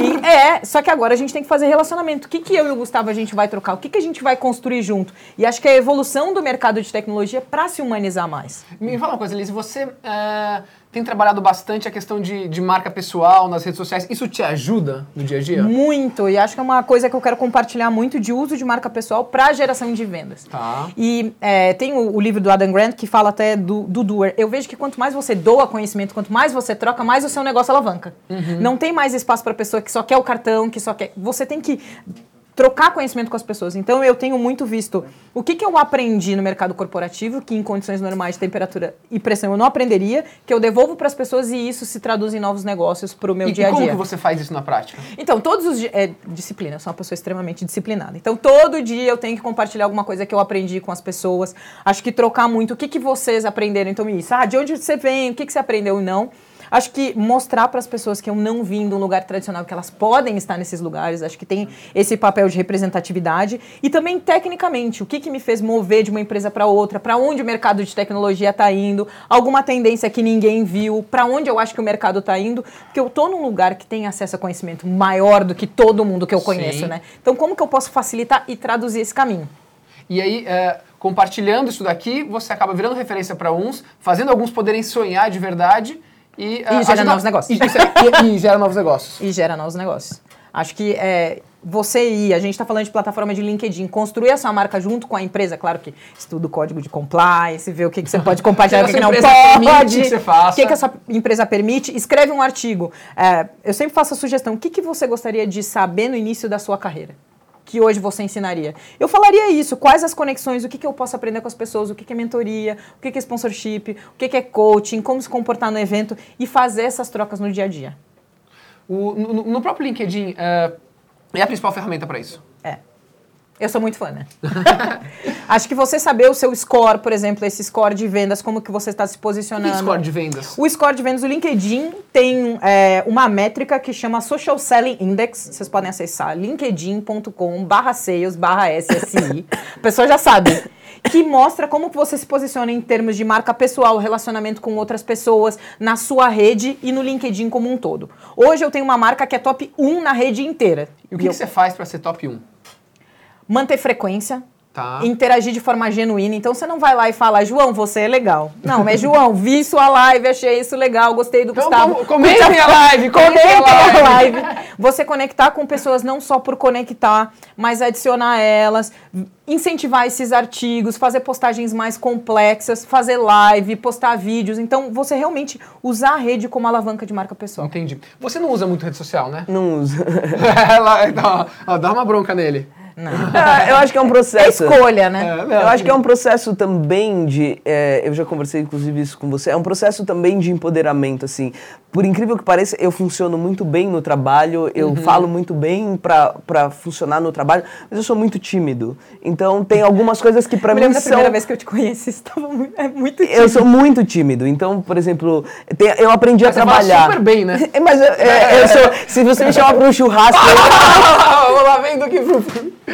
E é, só que agora a gente tem que fazer relacionamento. O que, que eu e o Gustavo a gente vai trocar? O que, que a gente vai construir junto? E acho que a evolução do mercado de tecnologia é para se humanizar mais. Me fala uma coisa, Liz, você é, tem trabalhado bastante a questão de, de marca pessoal nas redes sociais. Isso te ajuda no dia a dia? Muito, e acho que é uma coisa que eu quero compartilhar muito de uso de marca pessoal para geração de vendas. Tá. E é, tem o, o livro do Adam Grant que fala até do, do doer. Eu vejo que quanto mais você doa conhecimento, quanto mais você troca, mais o seu negócio alavanca. Não tem mais espaço para pessoa que só quer o cartão, que só quer. Você tem que trocar conhecimento com as pessoas. Então eu tenho muito visto o que, que eu aprendi no mercado corporativo, que em condições normais de temperatura e pressão eu não aprenderia, que eu devolvo para as pessoas e isso se traduz em novos negócios para o meu E, dia e a como dia. que você faz isso na prática? Então, todos os dias. É, disciplina, eu sou uma pessoa extremamente disciplinada. Então, todo dia eu tenho que compartilhar alguma coisa que eu aprendi com as pessoas. Acho que trocar muito. O que, que vocês aprenderam? Então, isso. Ah, de onde você vem? O que, que você aprendeu e não? Acho que mostrar para as pessoas que eu não vim de um lugar tradicional, que elas podem estar nesses lugares, acho que tem esse papel de representatividade. E também, tecnicamente, o que, que me fez mover de uma empresa para outra, para onde o mercado de tecnologia está indo, alguma tendência que ninguém viu, para onde eu acho que o mercado está indo, porque eu estou num lugar que tem acesso a conhecimento maior do que todo mundo que eu conheço, Sim. né? Então, como que eu posso facilitar e traduzir esse caminho? E aí, é, compartilhando isso daqui, você acaba virando referência para uns, fazendo alguns poderem sonhar de verdade e... é, gera ajudar- novos negócios. E, aí, e- e gera novos negócios. e gera novos negócios. Acho que é, você ir, a gente está falando de plataforma de LinkedIn, construir a sua marca junto com a empresa, claro que estuda o código de compliance, vê o que, que você pode compartilhar, o que, que que não pode, que o que, que a sua empresa permite, escreve um artigo. É, eu sempre faço a sugestão, o que, que você gostaria de saber no início da sua carreira? Que hoje você ensinaria? Eu falaria isso, quais as conexões, o que, que eu posso aprender com as pessoas, o que, que é mentoria, o que, que é sponsorship, o que, que é coaching, como se comportar no evento e fazer essas trocas no dia a dia. O, no, no próprio LinkedIn, é, é a principal ferramenta para isso? Eu sou muito fã, né? Acho que você saber o seu score, por exemplo, esse score de vendas, como que você está se O posicionando. é score de vendas? O score de vendas do LinkedIn tem é, uma métrica que chama Social Selling Index. Vocês podem acessar linkedin.com barra sales barra SSI. A pessoa já sabe. Que mostra como que você se posiciona em termos de marca pessoal, relacionamento com outras pessoas, na sua rede e no LinkedIn como um todo. Hoje eu tenho uma marca que é top 1 na rede inteira. E o que, que você faz para ser top 1? Manter frequência, Tá. interagir de forma genuína. Então você não vai lá e fala, João, você é legal. Não, mas João, vi sua live, achei isso legal, gostei do Então, Gustavo. com- comentem a live, comentem a live. Você conectar com pessoas não só por conectar, mas adicionar elas, incentivar esses artigos, fazer postagens mais complexas, fazer live, postar vídeos. Então você realmente usar a rede como alavanca de marca pessoal. Entendi. Você não usa muito rede social, né? Não usa. Ela- então, ó, dá uma bronca nele. Não. Ah, eu acho que é um É processo. escolha, né? É. Eu acho que é um processo também de. é, eu já conversei, inclusive, isso com você. É um processo também de empoderamento, assim. Por incrível que pareça, eu funciono muito bem no trabalho, eu Uhum. falo muito bem pra, pra funcionar no trabalho, mas eu sou muito tímido. Então, tem algumas coisas que me mim lembro da são. primeira vez que eu te conheci, você estava muito, é muito Eu sou muito tímido. Então, por exemplo, tem- eu aprendi Mas a você fala trabalhar. super bem, né? É, Mas eu, é, eu sou. Se você me chamar pra um churrasco. eu- Vou lá vendo que.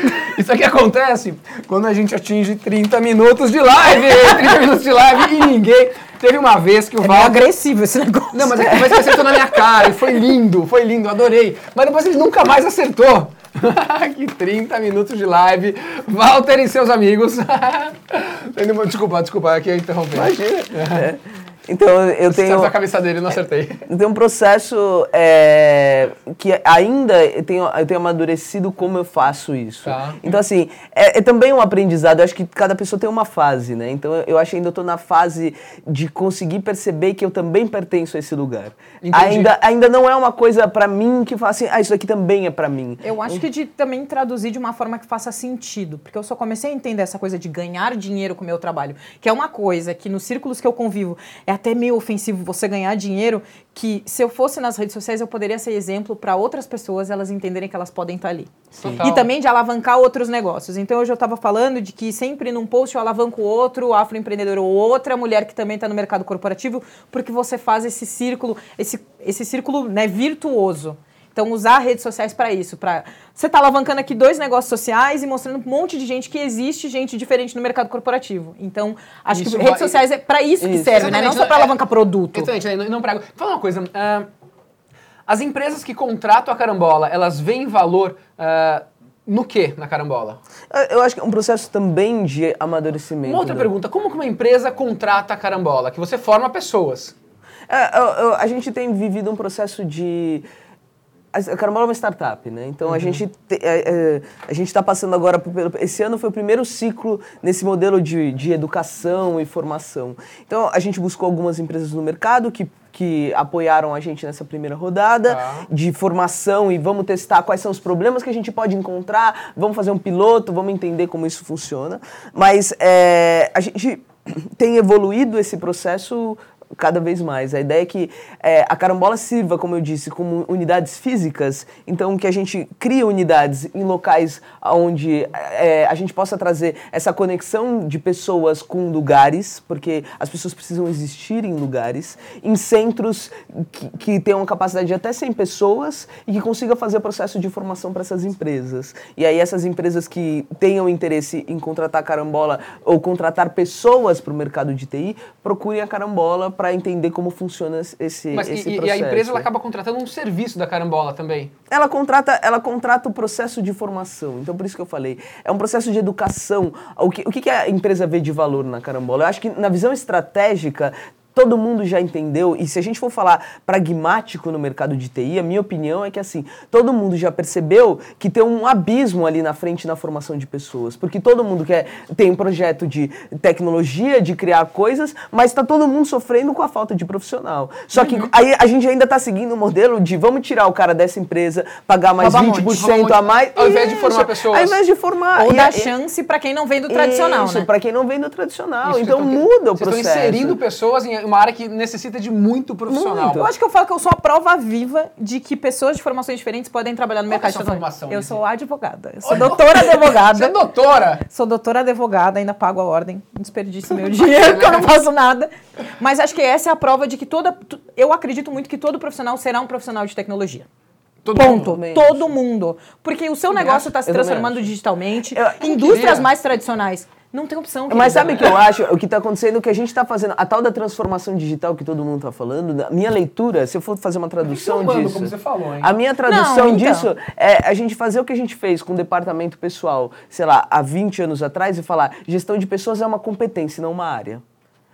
Isso aqui acontece quando a gente atinge 30 minutos de live. 30 minutos de live e ninguém. Teve uma vez que o É Walter. agressivo esse negócio. Não, mas é que acertou na minha cara e foi lindo, foi lindo, adorei. Mas depois ele nunca mais acertou. que 30 minutos de live. Walter e seus amigos. desculpa, desculpa, aqui eu interromper. Imagina. É. Então, eu tenho. Acertou a cabeça dele, não acertei. Tem um processo é, que ainda eu tenho, eu tenho amadurecido como eu faço isso. Tá. Então, assim, é, é também um aprendizado. Eu acho que cada pessoa tem uma fase, né? Então, eu acho que ainda tô na fase de conseguir perceber que eu também pertenço a esse lugar. Entendi. Ainda, ainda não é uma coisa pra mim que fala assim, ah, isso aqui também é pra mim. Eu acho que de também traduzir de uma forma que faça sentido, porque eu só comecei a entender essa coisa de ganhar dinheiro com o meu trabalho, que é uma coisa que nos círculos que eu convivo é até meio ofensivo você ganhar dinheiro, que se eu fosse nas redes sociais eu poderia ser exemplo para outras pessoas elas entenderem que elas podem estar ali. Total. E também de alavancar outros negócios. Então hoje eu estava falando de que sempre num post eu alavanco outro afroempreendedor ou outra mulher que também está no mercado corporativo, porque você faz esse círculo, esse, esse círculo né, virtuoso. Então, usar redes sociais para isso. Pra... Você está alavancando aqui dois negócios sociais e mostrando um monte de gente que existe gente diferente no mercado corporativo. Então, acho Isso que vai- redes sociais é para isso, que Isso. serve, né? Não só para é- alavancar produto. Exatamente, né? não, não. Fala uma coisa. ah, as empresas que contratam a carambola, elas veem valor ah, no que na carambola? Eu acho que é um processo também de amadurecimento. Uma outra né? pergunta: como que uma empresa contrata a carambola? Que você forma pessoas. É, eu- eu- a gente tem vivido um processo de. A Carambola é uma startup, né? Então a gente te- é, é, a gente está passando agora pelo esse ano foi o primeiro ciclo nesse modelo de, de educação e formação. Então a gente buscou algumas empresas no mercado que que apoiaram a gente nessa primeira rodada Tá. de formação e vamos testar quais são os problemas que a gente pode encontrar, vamos fazer um piloto, vamos entender como isso funciona. Mas é, a gente tem evoluído esse processo cada vez mais. A ideia é que é, a carambola sirva, como eu disse, como unidades físicas, então que a gente crie unidades em locais onde é, a gente possa trazer essa conexão de pessoas com lugares, porque as pessoas precisam existir em lugares, em centros que, que tenham capacidade de até 100 pessoas e que consiga fazer o processo de formação para essas empresas. E aí essas empresas que tenham interesse em contratar carambola ou contratar pessoas para o mercado de TI, procurem a carambola para entender como funciona esse, Mas e- esse e, e processo. a empresa ela acaba contratando um serviço da carambola também. Ela contrata, ela contrata o processo de formação. Então, por isso que eu falei. É um processo de educação. O que, o que a empresa vê de valor na carambola? Eu acho que na visão estratégica todo mundo já entendeu, e se a gente for falar pragmático no mercado de TI, a minha opinião é que assim, todo mundo já percebeu que tem um abismo ali na frente na formação de pessoas, porque todo mundo quer tem um projeto de tecnologia, de criar coisas, mas está todo mundo sofrendo com a falta de profissional. Só que Uhum. aí a gente ainda está seguindo o modelo de vamos tirar o cara dessa empresa, pagar mais Rouba 20% a mais, Ao invés de formar pessoas. Ao invés de formar Ou e dar a- chance pra quem não vem do tradicional, isso, né? pra quem não vem do tradicional. Isso, então muda o processo. estão inserindo pessoas em uma área que necessita de muito profissional. Muito. Eu acho que eu falo que eu sou a prova viva de que pessoas de formações diferentes podem trabalhar no Qual que é mercado a sua formação, Eu sou advogada. Eu sou doutora advogada. Você é doutora. Sou doutora advogada, ainda pago a ordem. Desperdiço meu dinheiro, porque eu não faço nada. Mas acho que essa é a prova de que toda. Eu acredito muito que todo profissional será um profissional de tecnologia. Todo Ponto. também Todo mundo. Porque o seu negócio está se transformando digitalmente. Eu- Indústrias queria. mais tradicionais. Não tem opção. Mas sabe o que eu acho? O que está acontecendo, o que a gente está fazendo, a tal da transformação digital que todo mundo está falando, a minha leitura, se eu for fazer uma tradução filmando, disso. como você falou, hein? A minha tradução Não, então. disso é a gente fazer o que a gente fez com o departamento pessoal, sei lá, há 20 anos atrás e falar: gestão de pessoas é uma competência, não uma área.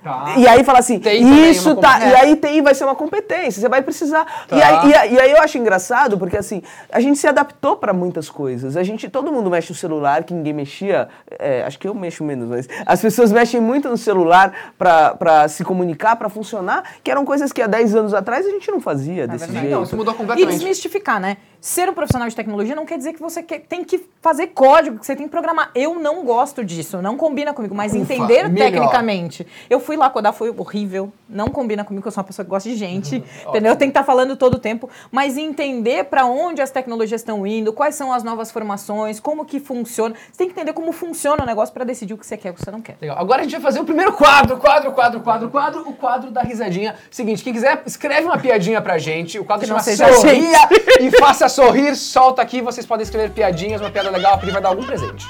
Tá. E aí fala assim, TI é isso tá. E aí TI vai ser uma competência, você vai precisar. Tá. E, aí, e aí- e aí eu acho engraçado, porque assim, a gente se adaptou para muitas coisas. A gente, todo mundo mexe no celular, que ninguém mexia. é, acho que eu mexo menos, mas as pessoas mexem muito no celular para se comunicar, para funcionar, que eram coisas que há 10 anos atrás a gente não fazia desse verdade. jeito. Não, isso mudou E completamente. desmistificar, né? Ser um profissional de tecnologia não quer dizer que você quer- tem que fazer código, que você tem que programar. Eu não gosto disso, não combina comigo, mas Ufa, entender melhor. tecnicamente. Eu fui lá codar, foi horrível, não combina comigo, eu sou uma pessoa que gosta de gente, entendeu? Eu tenho que estar falando todo o tempo, mas entender para onde as tecnologias estão indo, quais são as novas formações, como que funciona. Você tem que entender como funciona o negócio para decidir o que você quer e o que você não quer. Legal. Agora a gente vai fazer o primeiro quadro, quadro, quadro, quadro, quadro, o quadro da risadinha. Seguinte, quem quiser, escreve uma piadinha pra gente. O quadro Que não chama Sorria e faça sorrir. Solta aqui, vocês podem escrever piadinhas, uma piada legal, a Pri vai dar algum presente.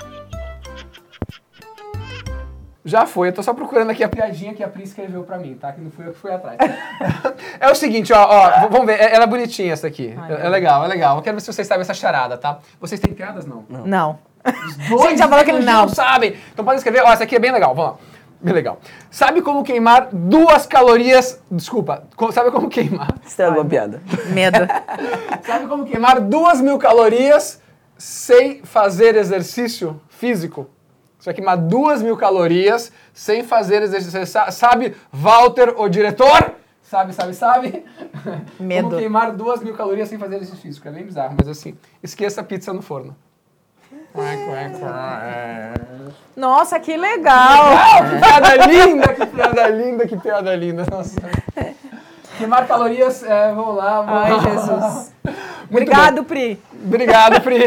Já foi, eu tô só procurando aqui a piadinha que a Pri escreveu pra mim, tá? Que não fui eu que fui atrás. é o seguinte, ó, ó, vamos ver, é- ela é bonitinha essa aqui. Ai, é, é legal, é legal. Eu quero ver se vocês sabem essa charada, tá? Vocês têm piadas? Não. Não. Os dois Gente, já falou que não. não. sabem. Então podem escrever. Ó, essa aqui é bem legal. Vamos lá. Bem legal. Sabe como queimar duas calorias... Desculpa. Sabe como queimar... Estragou a piada. Medo. Sabe como queimar duas mil calorias sem fazer exercício físico? Você vai queimar duas mil calorias sem fazer exercício. Você sa- sabe, Walter, o diretor? Sabe, sabe, sabe? Medo. Como queimar duas mil calorias sem fazer exercício físico. É bem bizarro, mas assim, esqueça a pizza no forno. Nossa, que legal! Ah, que piada linda, que piada linda, que piada linda. Nossa. Queimar calorias, é, vamos lá. Vamos Ai. Jesus. Obrigado, Pri. Obrigado, Pri.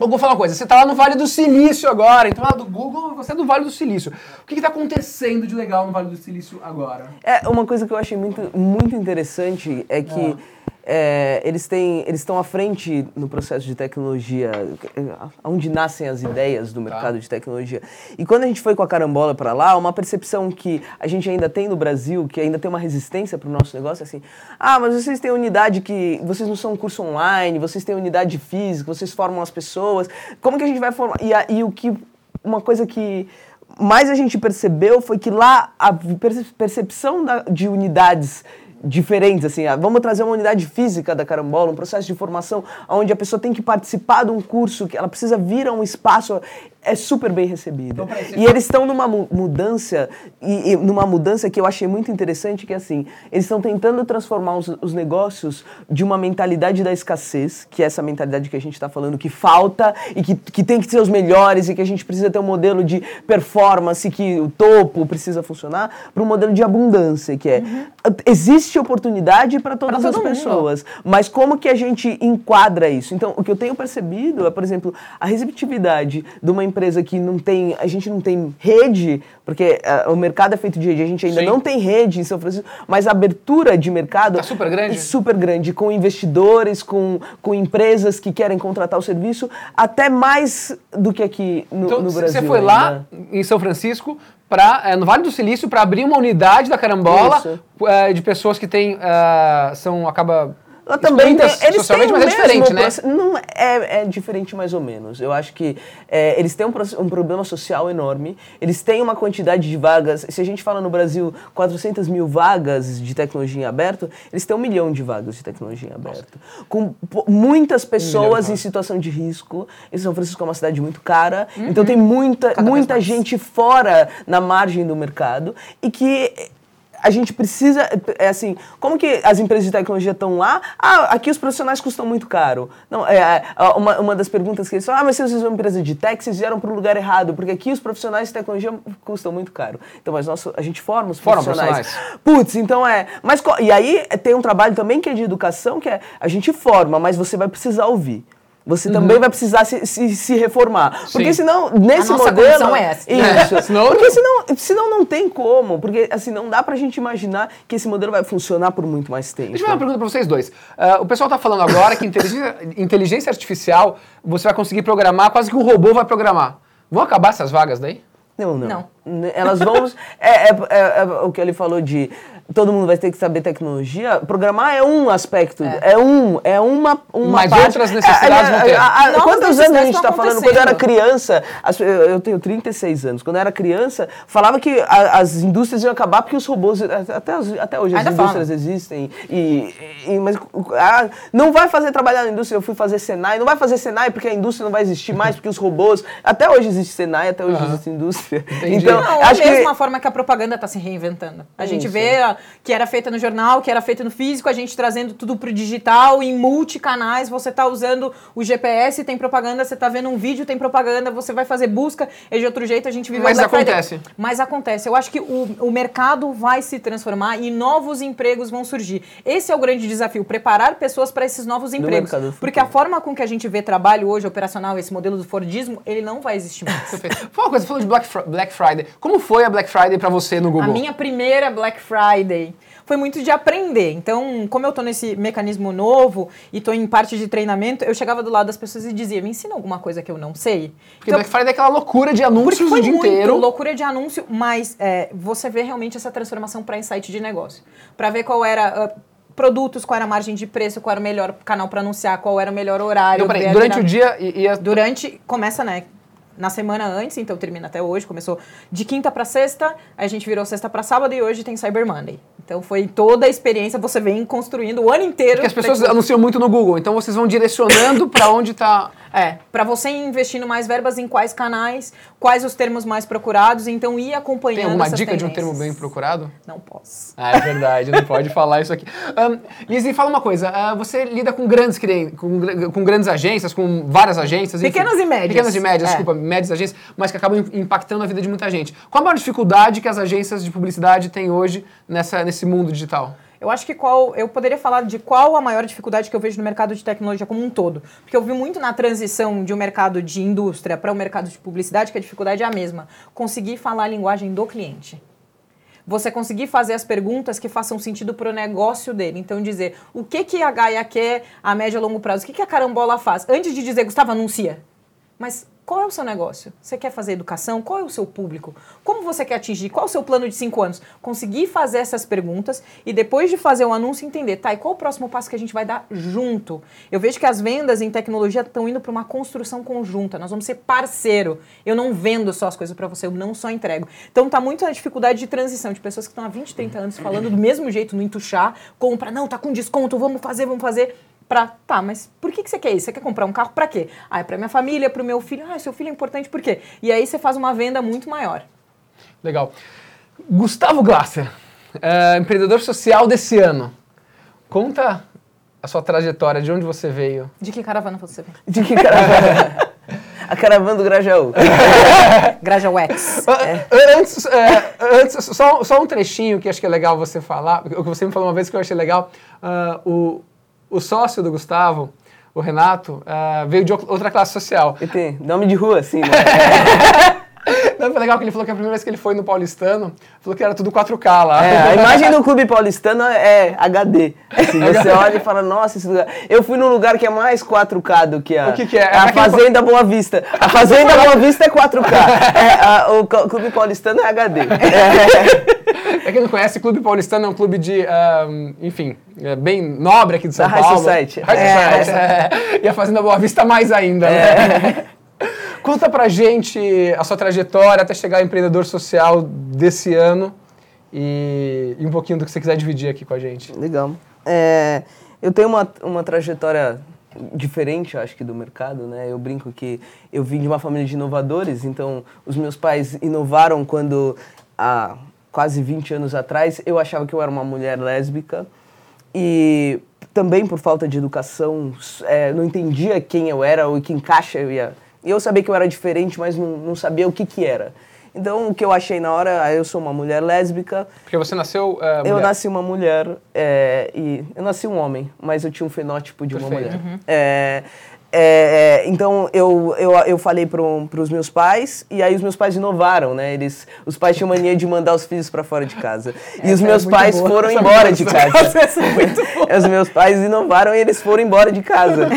Eu vou falar uma coisa, você tá lá no Vale do Silício agora, então lá do Google, você é do Vale do Silício. O que, que tá acontecendo de legal no Vale do Silício agora? É, uma coisa que eu achei muito, muito interessante é que é, eles têm eles estão à frente no processo de tecnologia, é, onde nascem as ideias do mercado de tecnologia. E quando a gente foi com a carambola para lá, uma percepção que a gente ainda tem no Brasil, que ainda tem uma resistência para o nosso negócio, é assim: ah, mas vocês têm unidade que vocês não são um curso online, vocês têm unidade física, vocês formam as pessoas. Como que a gente vai formar? E, a- e o que uma coisa que mais a gente percebeu foi que lá a perce- percepção da- de unidades diferentes, assim, ah, vamos trazer uma unidade física da carambola, um processo de formação onde a pessoa tem que participar de um curso, que ela precisa vir a um espaço, é super bem recebida. Então, E eles estão numa mu- mudança, e, e numa mudança que eu achei muito interessante, que é assim, eles estão tentando transformar os, os negócios de uma mentalidade da escassez, que é essa mentalidade que a gente está falando, que falta e que, que tem que ser os melhores e que a gente precisa ter um modelo de performance, que o topo precisa funcionar, para um modelo de abundância, que é, existe oportunidade para todas Pra as mundo. pessoas, mas como que a gente enquadra isso? Então, o que eu tenho percebido é, por exemplo, a receptividade de uma empresa que não tem, a gente não tem rede, porque ah, o mercado é feito de rede, a gente ainda Sim. não tem rede em São Francisco, mas a abertura de mercado Tá super grande? é super grande, com investidores, com, com empresas que querem contratar o serviço, até mais do que aqui no, Então, no Brasil. você foi ainda. lá em São Francisco, pra, é, no Vale do Silício, para abrir uma unidade da carambola é, de pessoas que têm. é, são. acaba. Lá também tem, eles socialmente, têm mas é diferente, né? Não, é, é diferente mais ou menos. Eu acho que é, eles têm um, um problema social enorme, eles têm uma quantidade de vagas. Se a gente fala no Brasil 400 mil vagas de tecnologia em aberto, eles têm um milhão de vagas de tecnologia em aberto. Com po- muitas pessoas em situação de risco. E São Francisco é uma cidade muito cara, então tem muita, Cada vez muita mais. gente fora na margem do mercado e que a gente precisa, é assim, como que as empresas de tecnologia estão lá? Ah, aqui os profissionais custam muito caro. Não, é, é, uma, uma das perguntas que eles falam, ah, mas se vocês são uma empresa de tech, vocês vieram para o lugar errado, porque aqui os profissionais de tecnologia custam muito caro. Então, mas nosso, a gente forma os Forma profissionais. Putz, então é. Mas, e aí é, tem um trabalho também que é de educação, que é a gente forma, mas você vai precisar ouvir. Você também vai precisar se, se, se reformar. Porque Sim. senão, nesse nossa modelo. é essa. Isso. É, senão- Porque senão, senão não tem como. Porque assim, não dá pra gente imaginar que esse modelo vai funcionar por muito mais tempo. Deixa eu fazer uma pergunta pra vocês dois. Ah, o pessoal tá falando agora que inteligência, inteligência artificial você vai conseguir programar, quase que um robô vai programar. Vão acabar essas vagas daí? Não, não. Não. Elas vão. é, é- é- é o que ele falou de todo mundo vai ter que saber tecnologia. Programar é um aspecto. É, um. É uma. uma Mas parte. outras necessidades É, é, ter. a- a- quantos anos a gente estão está falando? Quando eu era criança, as- eu eu tenho 36 anos. Quando eu era criança, falava que a- as indústrias iam acabar porque os robôs. Até, até hoje as Ainda indústrias existem. E, e- mas ah, não vai fazer trabalhar na indústria. Eu fui fazer Senai. Não vai fazer Senai porque a indústria não vai existir mais, porque os robôs. Até hoje existe Senai, até hoje existe indústria. Entendi. Então, Não, acho é a que. mesma forma que a propaganda está se reinventando. A gente Isso. vê que era feita no jornal, que era feita no físico, a gente trazendo tudo pro digital, em multicanais, você tá usando o GPS, tem propaganda, você tá vendo um vídeo, tem propaganda, você vai fazer busca, é de outro jeito, a gente vive Mas Black Friday. acontece. Mas acontece. Eu acho que o, o mercado vai se transformar e novos empregos vão surgir. Esse é o grande desafio, preparar pessoas para esses novos empregos. Porque a forma com que a gente vê trabalho hoje, operacional, esse modelo do Fordismo, ele não vai existir mais. Perfeito. Fala uma coisa, você falou de Black, Black Friday. Como foi a Black Friday pra você no Google? A minha primeira Black Friday foi muito de aprender. Então, como eu tô nesse mecanismo novo e tô em parte de treinamento, eu chegava do lado das pessoas e dizia: "Me ensina alguma coisa que eu não sei". Porque Black Friday é aquela loucura de anúncios o dia muito inteiro. loucura de anúncio, mas é, você vê realmente essa transformação para insight de negócio, para ver qual era ah, produtos, qual era a margem de preço, qual era o melhor canal para anunciar, qual era o melhor horário. Então, peraí, durante o dia e, e a- Durante. Começa, né? Na semana antes, então termina até hoje. Começou de quinta para sexta, a gente virou sexta para sábado e hoje tem Cyber Monday. Então foi toda a experiência, você vem construindo o ano inteiro. Porque as pessoas anunciam muito no Google, então vocês vão direcionando pra onde tá. É, para você investindo mais verbas em quais canais, quais os termos mais procurados, então ir acompanhando Tem alguma dica de um tendências. termo bem procurado? Não posso. Ah, é verdade, não pode falar isso aqui. Um, Lizzie, fala uma coisa. ah, você lida com grandes com, com grandes agências, com várias agências. enfim. Pequenas e médias. Pequenas e médias, É. desculpa, médias agências, mas que acabam im- impactando a vida de muita gente. Qual a maior dificuldade que as agências de publicidade têm hoje nessa, nesse mundo digital? Eu acho que qual. Eu poderia falar de qual a maior dificuldade que eu vejo no mercado de tecnologia como um todo. Porque eu vi muito na transição de um mercado de indústria para o mercado de publicidade que a dificuldade é a mesma. Conseguir falar a linguagem do cliente. Você conseguir fazer as perguntas que façam sentido para o negócio dele. Então, dizer o que, que a Gaia quer a médio e longo prazo, o que, que a carambola faz. Antes de dizer, Gustavo, anuncia. Mas qual é o seu negócio? Você quer fazer educação? Qual é o seu público? Como você quer atingir? Qual é o seu plano de cinco anos? Conseguir fazer essas perguntas e depois de fazer o anúncio entender, tá, e qual o próximo passo que a gente vai dar junto? Eu vejo que as vendas em tecnologia estão indo para uma construção conjunta. Nós vamos ser parceiro. Eu não vendo só as coisas para você, eu não só entrego. Então tá muito a dificuldade de transição de pessoas que estão há 20, 30 anos falando do mesmo jeito no entuchar, compra, não, tá com desconto, vamos fazer, vamos fazer. Pra, tá, mas por que, que você quer isso? Você quer comprar um carro pra quê? Ah, é pra minha família, pro meu filho. Ah, seu filho é importante por quê? E aí você faz uma venda muito maior. Legal. Gustavo Glasser, eh, empreendedor social desse ano. Conta a sua trajetória, de onde você veio. De que caravana você vem? De que caravana? a caravana do Grajaú. Graja Wax. Ah, Antes, eh, antes só, só um trechinho que acho que é legal você falar, o que você me falou uma vez que eu achei legal. ah, o, o sócio do Gustavo, o Renato, ah, veio de outra classe social. E tem nome de rua, assim, né? Não, foi legal que ele falou que a primeira vez que ele foi no Paulistano, falou que era tudo 4K lá. É, a imagem do clube paulistano é HD. Assim, você olha e fala, nossa, esse lugar. Eu fui num lugar que é mais 4K do que a. O que que é? É a Fazenda Boa Vista. A Fazenda Boa Vista é 4K. É, a- o clube paulistano é HD. É, É quem não conhece, Clube Paulistano é um clube de, um, enfim, é bem nobre aqui de São da Paulo. Society. High É. Society, é. E a Fazenda Boa Vista mais ainda, É. né? Conta pra gente a sua trajetória até chegar ao empreendedor social desse ano e, e um pouquinho do que você quiser dividir aqui com a gente. Legal. É, eu tenho uma, uma trajetória diferente, eu acho que do mercado, né? Eu brinco que eu vim de uma família de inovadores, então os meus pais inovaram quando há quase 20 anos atrás eu achava que eu era uma mulher lésbica e também por falta de educação é, não entendia quem eu era ou que encaixa eu ia. E eu sabia que eu era diferente, mas não, não sabia o que que era. Então o que eu achei na hora, ah, eu sou uma mulher lésbica, Porque você nasceu uh, eu nasci uma mulher é, e eu nasci um homem, mas eu tinha um fenótipo de uma Perfeito. mulher. É, é, é, então eu, eu, eu falei para os meus pais e aí os meus pais inovaram, né? Eles, os pais tinham mania de mandar os filhos para fora de casa e os é meus muito pais boa. foram Essa é embora de casa. É Os meus pais inovaram e eles foram embora de casa.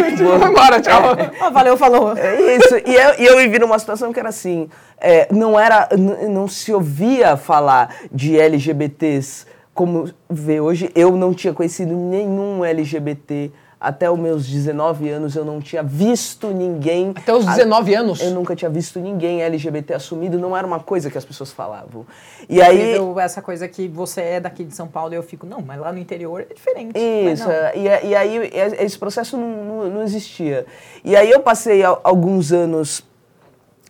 Embora, tchau. Ó, valeu, falou. É isso. E eu, e eu vivi numa situação que era assim, é, não era, não se ouvia falar de LGBTs como vê hoje. Eu não tinha conhecido nenhum LGBT até os meus 19 anos. Eu não tinha visto ninguém. Até os 19 anos? Eu nunca tinha visto ninguém LGBT assumido. Não era uma coisa que as pessoas falavam. E aí Incrível essa coisa que você é daqui de São Paulo e eu fico, não, mas lá no interior é diferente. Mas Isso, é, e, e aí é- esse processo não, não, não existia. E aí eu passei al- alguns anos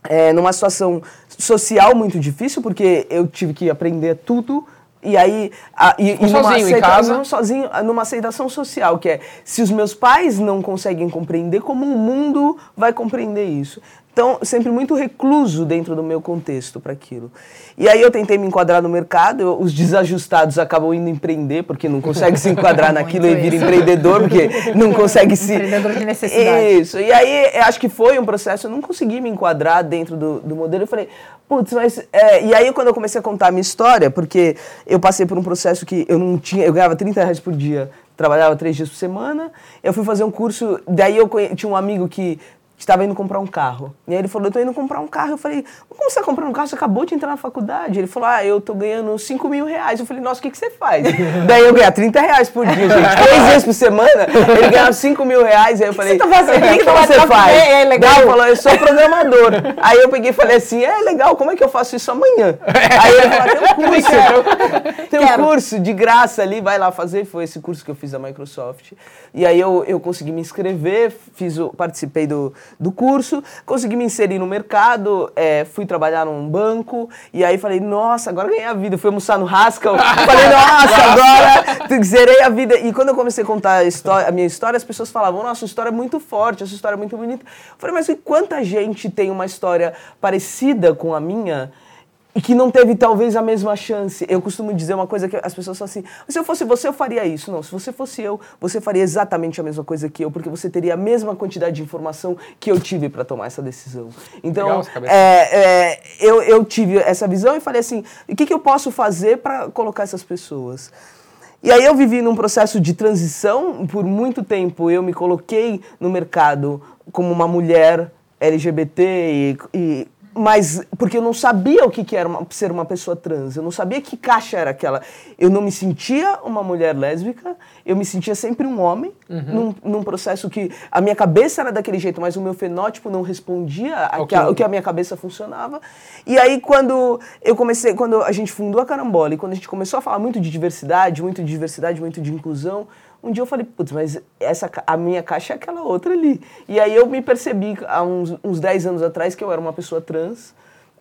é, numa situação social muito difícil, porque eu tive que aprender tudo. E aí. A, e, e numa sozinho em aceita- casa? Não sozinho, numa aceitação social, que é se os meus pais não conseguem compreender, como o mundo vai compreender isso? Então, sempre muito recluso dentro do meu contexto para aquilo. E aí eu tentei me enquadrar no mercado, eu- os desajustados acabam indo empreender, porque não consegue se enquadrar naquilo e vira isso. empreendedor, porque não consegue se... Empreendedor de necessidade. Isso. E aí, acho que foi um processo, eu não consegui me enquadrar dentro do, do modelo. Eu falei, putz, mas. é, e aí, quando eu comecei a contar a minha história, porque eu passei por um processo que eu não tinha. Eu ganhava 30 reais por dia, trabalhava três dias por semana. Eu fui fazer um curso, daí eu tinha um amigo que. Estava indo comprar um carro. E aí ele falou, eu tô indo comprar um carro. Eu falei, como você tá comprando um carro? Você acabou de entrar na faculdade. Ele falou, ah, eu tô ganhando 5 mil reais. Eu falei, nossa, o que, que você faz? Daí eu ganhava 30 reais por dia, gente. Três vezes por semana, ele ganhava 5 mil reais. Aí eu falei, você tá fazendo? "O O que que você você tá faz? É legal. Daí ele falou, eu sou programador. Aí eu peguei e falei assim, é legal, como é que eu faço isso amanhã? Aí ele falou, tem um curso, tem um Quero. curso de graça ali, vai lá fazer. Foi esse curso que eu fiz da Microsoft. E aí eu, eu consegui me inscrever, fiz o, participei do, do curso, consegui me inserir no mercado, é, fui trabalhar num banco, e aí falei, nossa, agora ganhei a vida. Fui almoçar no Haskell, falei, nossa, agora zerei a vida. E quando eu comecei a contar a, história, a minha história, as pessoas falavam, nossa, sua história é muito forte, a sua história é muito bonita. Eu falei, mas e quanta gente tem uma história parecida com a minha? E que não teve talvez a mesma chance. Eu costumo dizer uma coisa que as pessoas falam assim: se eu fosse você, eu faria isso. Não, se você fosse eu, você faria exatamente a mesma coisa que eu, porque você teria a mesma quantidade de informação que eu tive para tomar essa decisão. Então, Legal é, é, eu, eu tive essa visão e falei assim: o que, que eu posso fazer para colocar essas pessoas? E aí eu vivi num processo de transição por muito tempo. Eu me coloquei no mercado como uma mulher LGBT e, e mas porque eu não sabia o que, que era uma- ser uma pessoa trans, eu não sabia que caixa era aquela. Eu não me sentia uma mulher lésbica, eu me sentia sempre um homem, num, num processo que a minha cabeça era daquele jeito, mas o meu fenótipo não respondia Ao ao que- que a minha cabeça funcionava. E aí quando eu comecei, quando a gente fundou a Carambola e quando a gente começou a falar muito de diversidade, muito de diversidade, muito de inclusão, um dia eu falei, putz, mas essa, a minha caixa é aquela outra ali. E aí eu me percebi há uns, uns 10 anos atrás que eu era uma pessoa trans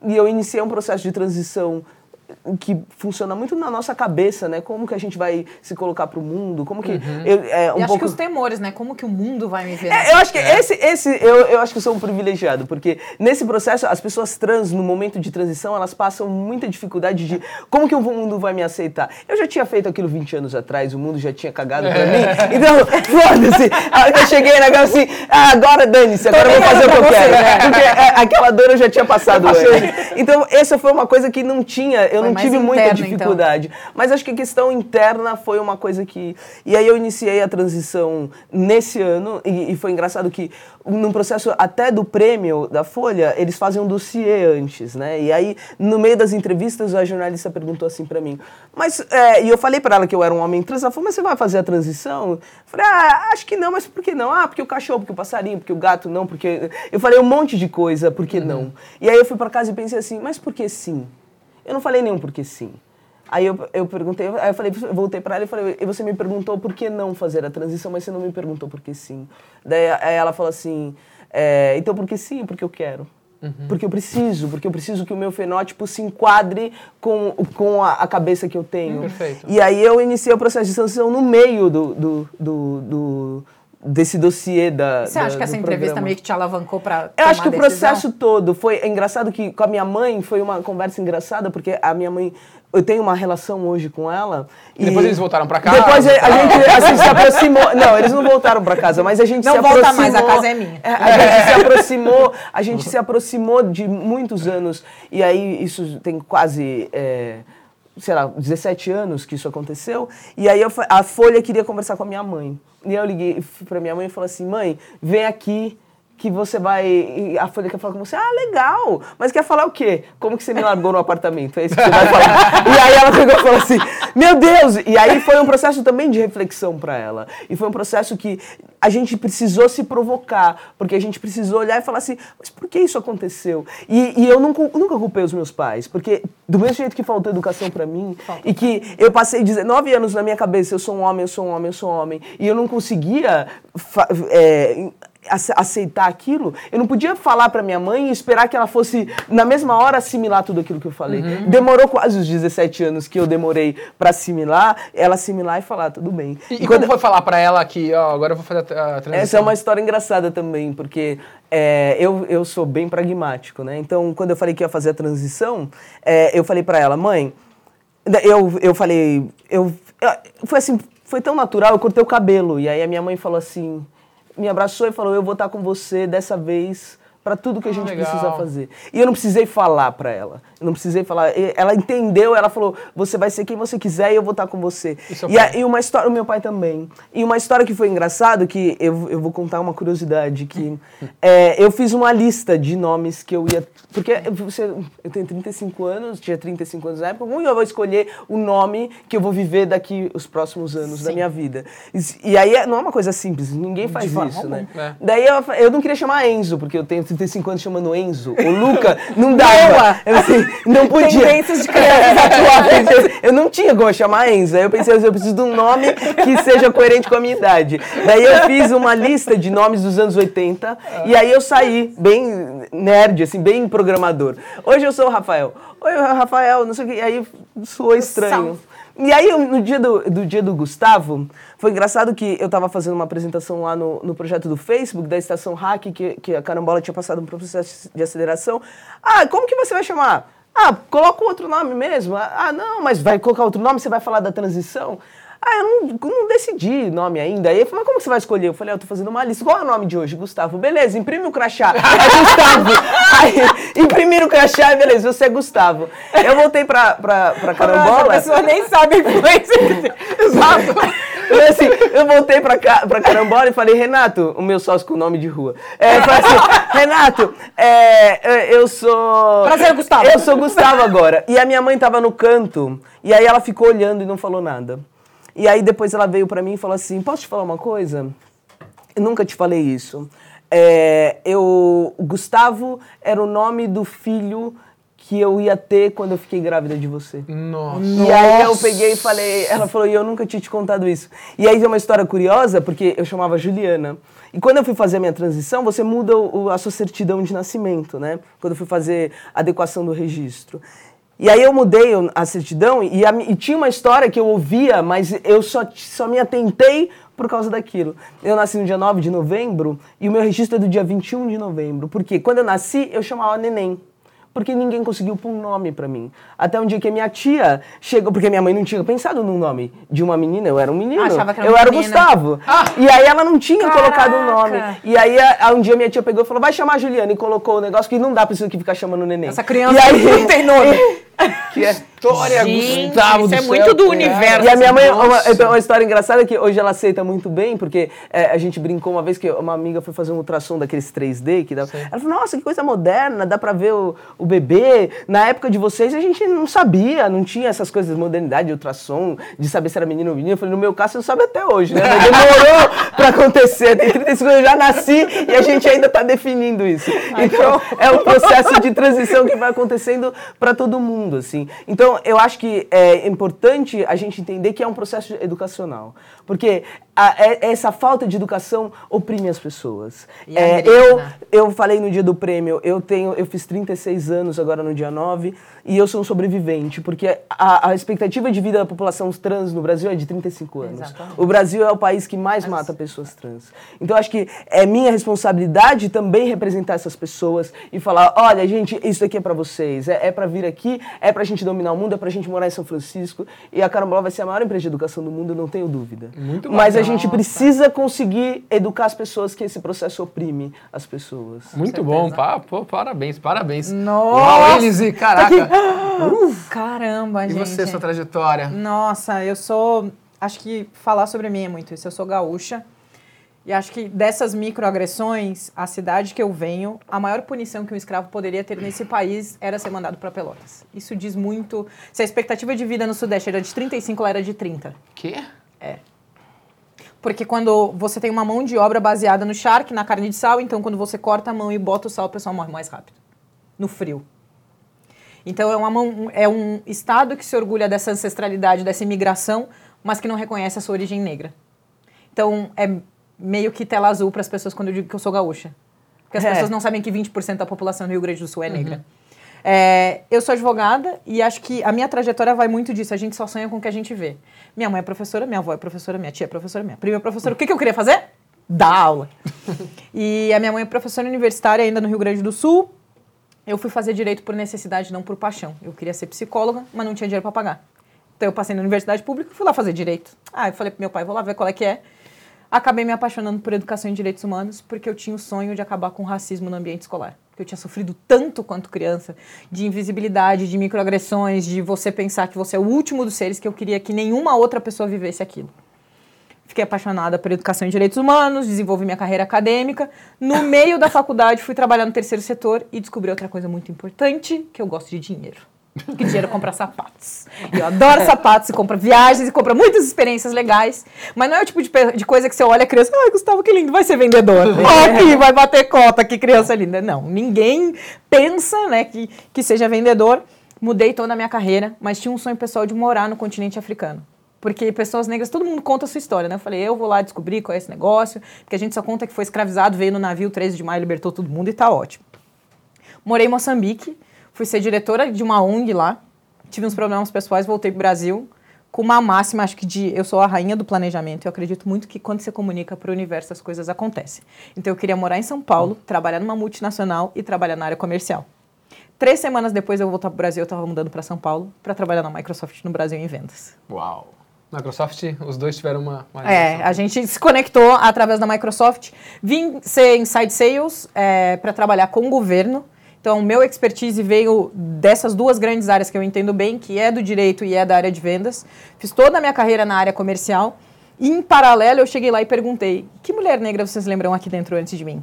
e eu iniciei um processo de transição que funciona muito na nossa cabeça, né? Como que a gente vai se colocar para o mundo, como que... Eu, é, um e acho pouco... que os temores, né? Como que o mundo vai me ver? É, eu acho que esse, esse eu, eu acho que eu sou um privilegiado, porque nesse processo, as pessoas trans, no momento de transição, elas passam muita dificuldade de como que o mundo vai me aceitar. Eu já tinha feito aquilo 20 anos atrás, o mundo já tinha cagado pra mim, então, foda-se. Eu cheguei na assim, ah, agora dane-se, agora eu vou fazer o que eu quero. né? Porque é, aquela dor eu já tinha passado antes. Então, essa foi uma coisa que não tinha, eu Foi não tive muita então. dificuldade. Mas acho que a questão interna foi uma coisa que. E aí eu iniciei a transição nesse ano, e, e foi engraçado que, num processo até do prêmio da Folha, eles fazem um dossiê antes, né? E aí, no meio das entrevistas, a jornalista perguntou assim pra mim, mas. é, e eu falei pra ela que eu era um homem trans, ela falou, mas você vai fazer a transição? Eu falei, ah, acho que não, mas por que não? Ah, porque o cachorro, porque o passarinho, porque o gato não, porque. Eu falei um monte de coisa, por que não? E aí eu fui pra casa e pensei assim, mas por que sim? Eu não falei nenhum porque sim. Aí eu, eu perguntei, aí eu falei, eu voltei pra ela e falei, e você me perguntou por que não fazer a transição, mas você não me perguntou por que sim. Daí aí ela falou assim, é, então por que sim? Porque eu quero. Porque eu preciso, porque eu preciso que o meu fenótipo se enquadre com, com a, a cabeça que eu tenho. Perfeito. E aí eu iniciei o processo de transição no meio do, do, do, do- desse dossiê da. Você da- acha que essa entrevista programa. meio que te alavancou pra Eu acho que o processo todo foi é engraçado que com a minha mãe foi uma conversa engraçada porque a minha mãe eu tenho uma relação hoje com ela E depois eles voltaram pra casa? Depois a, a gente assim, se aproximou. Não, eles não voltaram pra casa, mas a gente Não se volta aproximou. mais, a casa é minha. A gente se aproximou, a gente se aproximou de muitos anos e aí isso tem quase é, sei lá, 17 anos que isso aconteceu. E aí eu a Folha queria conversar com a minha mãe. E eu liguei pra minha mãe e falei assim: mãe, vem aqui que você vai. A Folha quer falar com você. Ah, legal! Mas quer falar o quê? Como que você me largou no apartamento? É isso que você vai falar. e aí ela pegou e falou assim: Meu Deus! E aí foi um processo também de reflexão pra ela. E foi um processo que a gente precisou se provocar, porque a gente precisou olhar e falar assim: Mas por que isso aconteceu? E, e eu nunca, nunca culpei os meus pais, porque do mesmo jeito que faltou educação pra mim, e que eu passei 19 anos na minha cabeça: eu sou um homem, eu sou um homem, eu sou um homem, e eu não conseguia. é, aceitar aquilo, eu não podia falar pra minha mãe e esperar que ela fosse na mesma hora assimilar tudo aquilo que eu falei. Uhum. Demorou quase os 17 anos que eu demorei pra assimilar, ela assimilar e falar tudo bem. E, e como foi falar pra ela que, ó, agora eu vou fazer a, a transição? Essa é uma história engraçada também, porque é, eu, eu sou bem pragmático, né? Então, quando eu falei que ia fazer a transição, é, eu falei pra ela, mãe, eu, eu falei, eu, eu- foi assim, foi tão natural, eu cortei o cabelo, e aí a minha mãe falou assim, me abraçou e falou, eu vou estar com você dessa vez pra tudo que a Ah, gente legal. precisa fazer. E eu não precisei falar pra ela. Eu não precisei falar. E Ela entendeu, ela falou: você vai ser quem você quiser e eu vou estar com você. E seu E, a- e uma história, o meu pai também. E uma história que foi engraçado, que eu, eu vou contar uma curiosidade, que é, eu fiz uma lista de nomes que eu ia. Porque você, eu tenho 35 anos, tinha 35 anos na época, como eu vou escolher o nome que eu vou viver daqui os próximos anos da minha vida? E, e aí é- não é uma coisa simples, ninguém faz isso, né? é. Daí eu, eu não queria chamar Enzo, porque eu tenho 35 anos chamando Enzo. O Luca não dava. Eu, assim, não podia. Tendências de atuais. Eu não tinha como chamar Enzo. Aí eu pensei, eu preciso de um nome que seja coerente com a minha idade. Daí eu fiz uma lista de nomes dos anos 80 e aí eu saí bem nerd, assim, bem programador. Hoje eu sou o Rafael. Oi, Rafael, não sei o que. E aí soou estranho. E aí, no dia do, do dia do Gustavo, foi engraçado que eu tava fazendo uma apresentação lá no, no projeto do Facebook, da Estação Hack, que, que a Carambola tinha passado um processo de aceleração. Ah, como que você vai chamar? Ah, coloca outro nome mesmo. Ah, não, mas vai colocar outro nome, você vai falar da transição? Ah, eu não, não decidi nome ainda. Aí eu falei, mas como você vai escolher? Eu falei, ah, eu tô fazendo uma lista. Qual é o nome de hoje? Gustavo. Beleza, imprime o crachá. É Gustavo. Aí, imprimiram o crachá, beleza, você é Gustavo. Eu voltei pra, pra, pra carambola. A pessoa nem sabe a influência que tem. Exato. Eu, assim, eu voltei pra, ca- pra Carambola e falei, Renato, o meu sócio com nome de rua. É, eu falei assim, Renato, é, eu sou. Prazer, Gustavo. Eu sou Gustavo agora. E a minha mãe tava no canto, e aí ela ficou olhando e não falou nada. E aí depois ela veio pra mim e falou assim: Posso te falar uma coisa? Eu nunca te falei isso. É, eu, o Gustavo era o nome do filho que eu ia ter quando eu fiquei grávida de você. Nossa. E aí eu peguei e falei, ela falou, e eu nunca tinha te contado isso. E aí tem uma história curiosa, porque eu chamava Juliana. E quando eu fui fazer a minha transição, você muda o- a sua certidão de nascimento, né? Quando eu fui fazer a adequação do registro. E aí eu mudei a certidão e, a e tinha uma história que eu ouvia, mas eu só, só me atentei por causa daquilo. Eu nasci no dia 9 de novembro e o meu registro é do dia 21 de novembro. Porque quando eu nasci, eu chamava Neném porque ninguém conseguiu pôr um nome pra mim. Até um dia que a minha tia chegou, porque minha mãe não tinha pensado num nome de uma menina, eu era um menino. Ah, achava que era eu era o. Gustavo. E aí ela não tinha Caraca. colocado o nome. E aí um dia minha tia pegou e falou: vai chamar a Juliana. E colocou o negócio que não dá pra isso aqui ficar chamando o neném. Essa criança E aí- não tem nome. que é História, Gente, Gustavo isso do é céu, muito do cara. universo. E a minha mãe, uma, então, uma história engraçada é que hoje ela aceita muito bem, porque é, a gente brincou uma vez que uma amiga foi fazer um ultrassom daqueles 3D, que dá, ela falou, nossa, que coisa moderna, dá pra ver o, o bebê. Na época de vocês a gente não sabia, não tinha essas coisas de modernidade, de ultrassom, de saber se era menino ou menina. Eu falei, no meu caso você não sabe até hoje, né? Mas demorou pra acontecer, tem 35 anos, eu já nasci e a gente ainda tá definindo isso. Então, é um processo de transição que vai acontecendo para todo mundo, assim. Então, eu acho que é importante a gente entender que é um processo educacional, porque a- é- essa falta de educação oprime as pessoas. É, agride, eu, né? eu falei no dia do prêmio, eu tenho, eu fiz 36 anos agora no dia 9 e eu sou um sobrevivente, porque a, a expectativa de vida da população trans no Brasil é de 35 anos. Exatamente. O Brasil é o país que mais mata pessoas trans. Então acho que é minha responsabilidade também representar essas pessoas e falar, olha, gente, isso aqui é pra vocês, é, é para vir aqui, é pra gente dominar o mundo, é pra gente morar em São Francisco e a Carambola vai ser a maior empresa de educação do mundo, eu não tenho dúvida. Muito Mas a gente precisa conseguir educar as pessoas que esse processo oprime as pessoas. Muito bom, pá, pô, parabéns, parabéns. Nossa! Uau, Elise, caraca. Caramba, E gente. você, sua trajetória? Nossa, eu sou. Acho que falar sobre mim é muito isso. Eu sou gaúcha. E acho que dessas microagressões, a cidade que eu venho, a maior punição que um escravo poderia ter nesse país era ser mandado para Pelotas. Isso diz muito. Se a expectativa de vida no Sudeste era de 35, ela era de 30. Quê? Porque quando você tem uma mão de obra baseada no charque, na carne de sal, então quando você corta a mão e bota o sal, o pessoal morre mais rápido. No frio. Então é, mão, é um estado que se orgulha dessa ancestralidade, dessa imigração, mas que não reconhece a sua origem negra. Então é meio que tela azul para as pessoas quando eu digo que eu sou gaúcha. Porque as É. pessoas não sabem que 20% da população do Rio Grande do Sul é negra. É, eu sou advogada e acho que a minha trajetória vai muito disso. A gente só sonha com o que a gente vê. Minha mãe é professora, minha avó é professora, minha tia é professora, minha prima é professora. O que, que eu queria fazer? Dar aula. e a minha mãe é professora universitária ainda no Rio Grande do Sul. Eu fui fazer direito por necessidade, não por paixão. Eu queria ser psicóloga, mas não tinha dinheiro para pagar. Então eu passei na universidade pública e fui lá fazer direito. Ah, eu falei pro meu pai, vou lá ver qual é que é. Acabei me apaixonando por educação e direitos humanos porque eu tinha o sonho de acabar com o racismo no ambiente escolar. Porque eu tinha sofrido tanto quanto criança de invisibilidade, de microagressões, de você pensar que você é o último dos seres que eu queria que nenhuma outra pessoa vivesse aquilo. Fiquei apaixonada por educação e direitos humanos, desenvolvi minha carreira acadêmica. No meio da faculdade, fui trabalhar no terceiro setor e descobri outra coisa muito importante, que eu gosto de dinheiro. Que dinheiro compra sapatos. E eu adoro sapatos, e compra viagens, e compra muitas experiências legais. Mas não é o tipo de, de coisa que você olha a criança, ai, Gustavo, que lindo, vai ser vendedor. Ó, que vai bater cota, que criança linda. Não, ninguém pensa né, que, que seja vendedor. Mudei toda a minha carreira, mas tinha um sonho pessoal de morar no continente africano. Porque pessoas negras, todo mundo conta a sua história, né? Eu falei, eu vou lá descobrir qual é esse negócio, porque a gente só conta que foi escravizado, veio no navio 13 de maio, libertou todo mundo e tá ótimo. Morei em Moçambique, fui ser diretora de uma ONG lá, tive uns problemas pessoais, voltei pro Brasil, com uma máxima, acho que de eu sou a rainha do planejamento, eu acredito muito que quando você comunica para o universo as coisas acontecem. Então eu queria morar em São Paulo, trabalhar numa multinacional e trabalhar na área comercial. Três semanas depois eu voltar pro Brasil, eu estava mudando para São Paulo para trabalhar na Microsoft no Brasil em vendas. Uau. Microsoft, os dois tiveram uma. uma É, a gente se conectou através da Microsoft. Vim ser inside sales para trabalhar com o governo. Então, meu expertise veio dessas duas grandes áreas que eu entendo bem, que é do direito e é da área de vendas. Fiz toda a minha carreira na área comercial. E, em paralelo, eu cheguei lá e perguntei: que mulher negra vocês lembram aqui dentro antes de mim?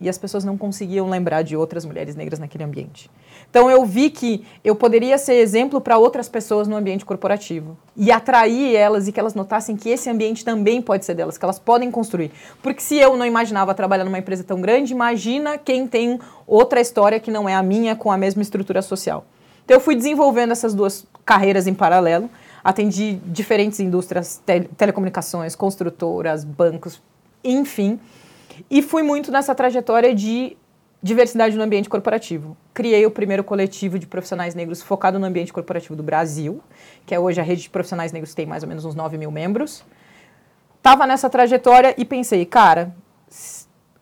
E as pessoas não conseguiam lembrar de outras mulheres negras naquele ambiente. Então eu vi que eu poderia ser exemplo para outras pessoas no ambiente corporativo e atrair elas e que elas notassem que esse ambiente também pode ser delas, que elas podem construir. Porque se eu não imaginava trabalhar numa empresa tão grande, imagina quem tem outra história que não é a minha com a mesma estrutura social. Então eu fui desenvolvendo essas duas carreiras em paralelo, atendi diferentes indústrias, tele- telecomunicações, construtoras, bancos, enfim. E fui muito nessa trajetória de diversidade no ambiente corporativo. Criei o primeiro coletivo de profissionais negros focado no ambiente corporativo do Brasil, que é hoje a rede de profissionais negros tem mais ou menos uns 9 mil membros. Tava nessa trajetória e pensei, cara,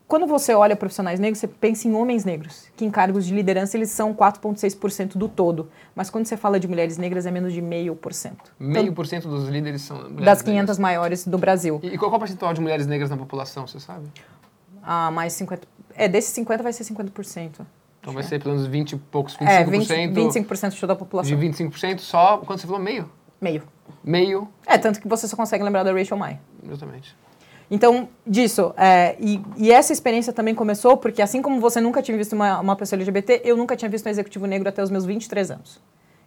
quando você olha profissionais negros, você pensa em homens negros, que em cargos de liderança eles são 4,6% do todo. Mas quando você fala de mulheres negras, é menos de meio por cento. Meio por cento dos líderes são mulheres Das negras. 500 maiores do Brasil. E, e qual é o percentual de mulheres negras na população, você sabe? Ah, mais 50. É, desses 50 vai ser 50%. Então vai ser pelo menos 20 e poucos, 25%. É, 20, 25% de toda a população. De 25% só, quanto você falou? Meio? Meio. Meio, É, tanto que você só consegue lembrar da Rachel Mai. exatamente. Então, disso. é, e, e essa experiência também começou porque, assim como você nunca tinha visto uma, uma pessoa LGBT, eu nunca tinha visto um executivo negro até os meus 23 anos.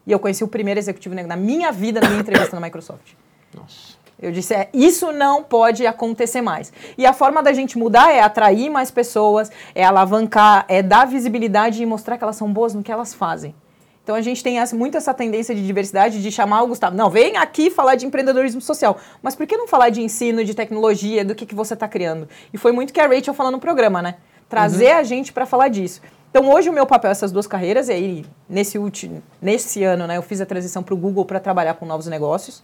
E eu conheci o primeiro executivo negro na minha vida, na minha entrevista na Microsoft. Nossa. Eu disse, é, isso não pode acontecer mais. E a forma da gente mudar é atrair mais pessoas, é alavancar, é dar visibilidade e mostrar que elas são boas no que elas fazem. Então a gente tem muito essa tendência de diversidade de chamar o Gustavo. Não, vem aqui falar de empreendedorismo social. Mas por que não falar de ensino, de tecnologia, do que, que você está criando? E foi muito que a Rachel falou no programa, né? Trazer a gente para falar disso. Então hoje o meu papel é essas duas carreiras, e aí nesse, último, nesse ano né, eu fiz a transição para o Google para trabalhar com novos negócios.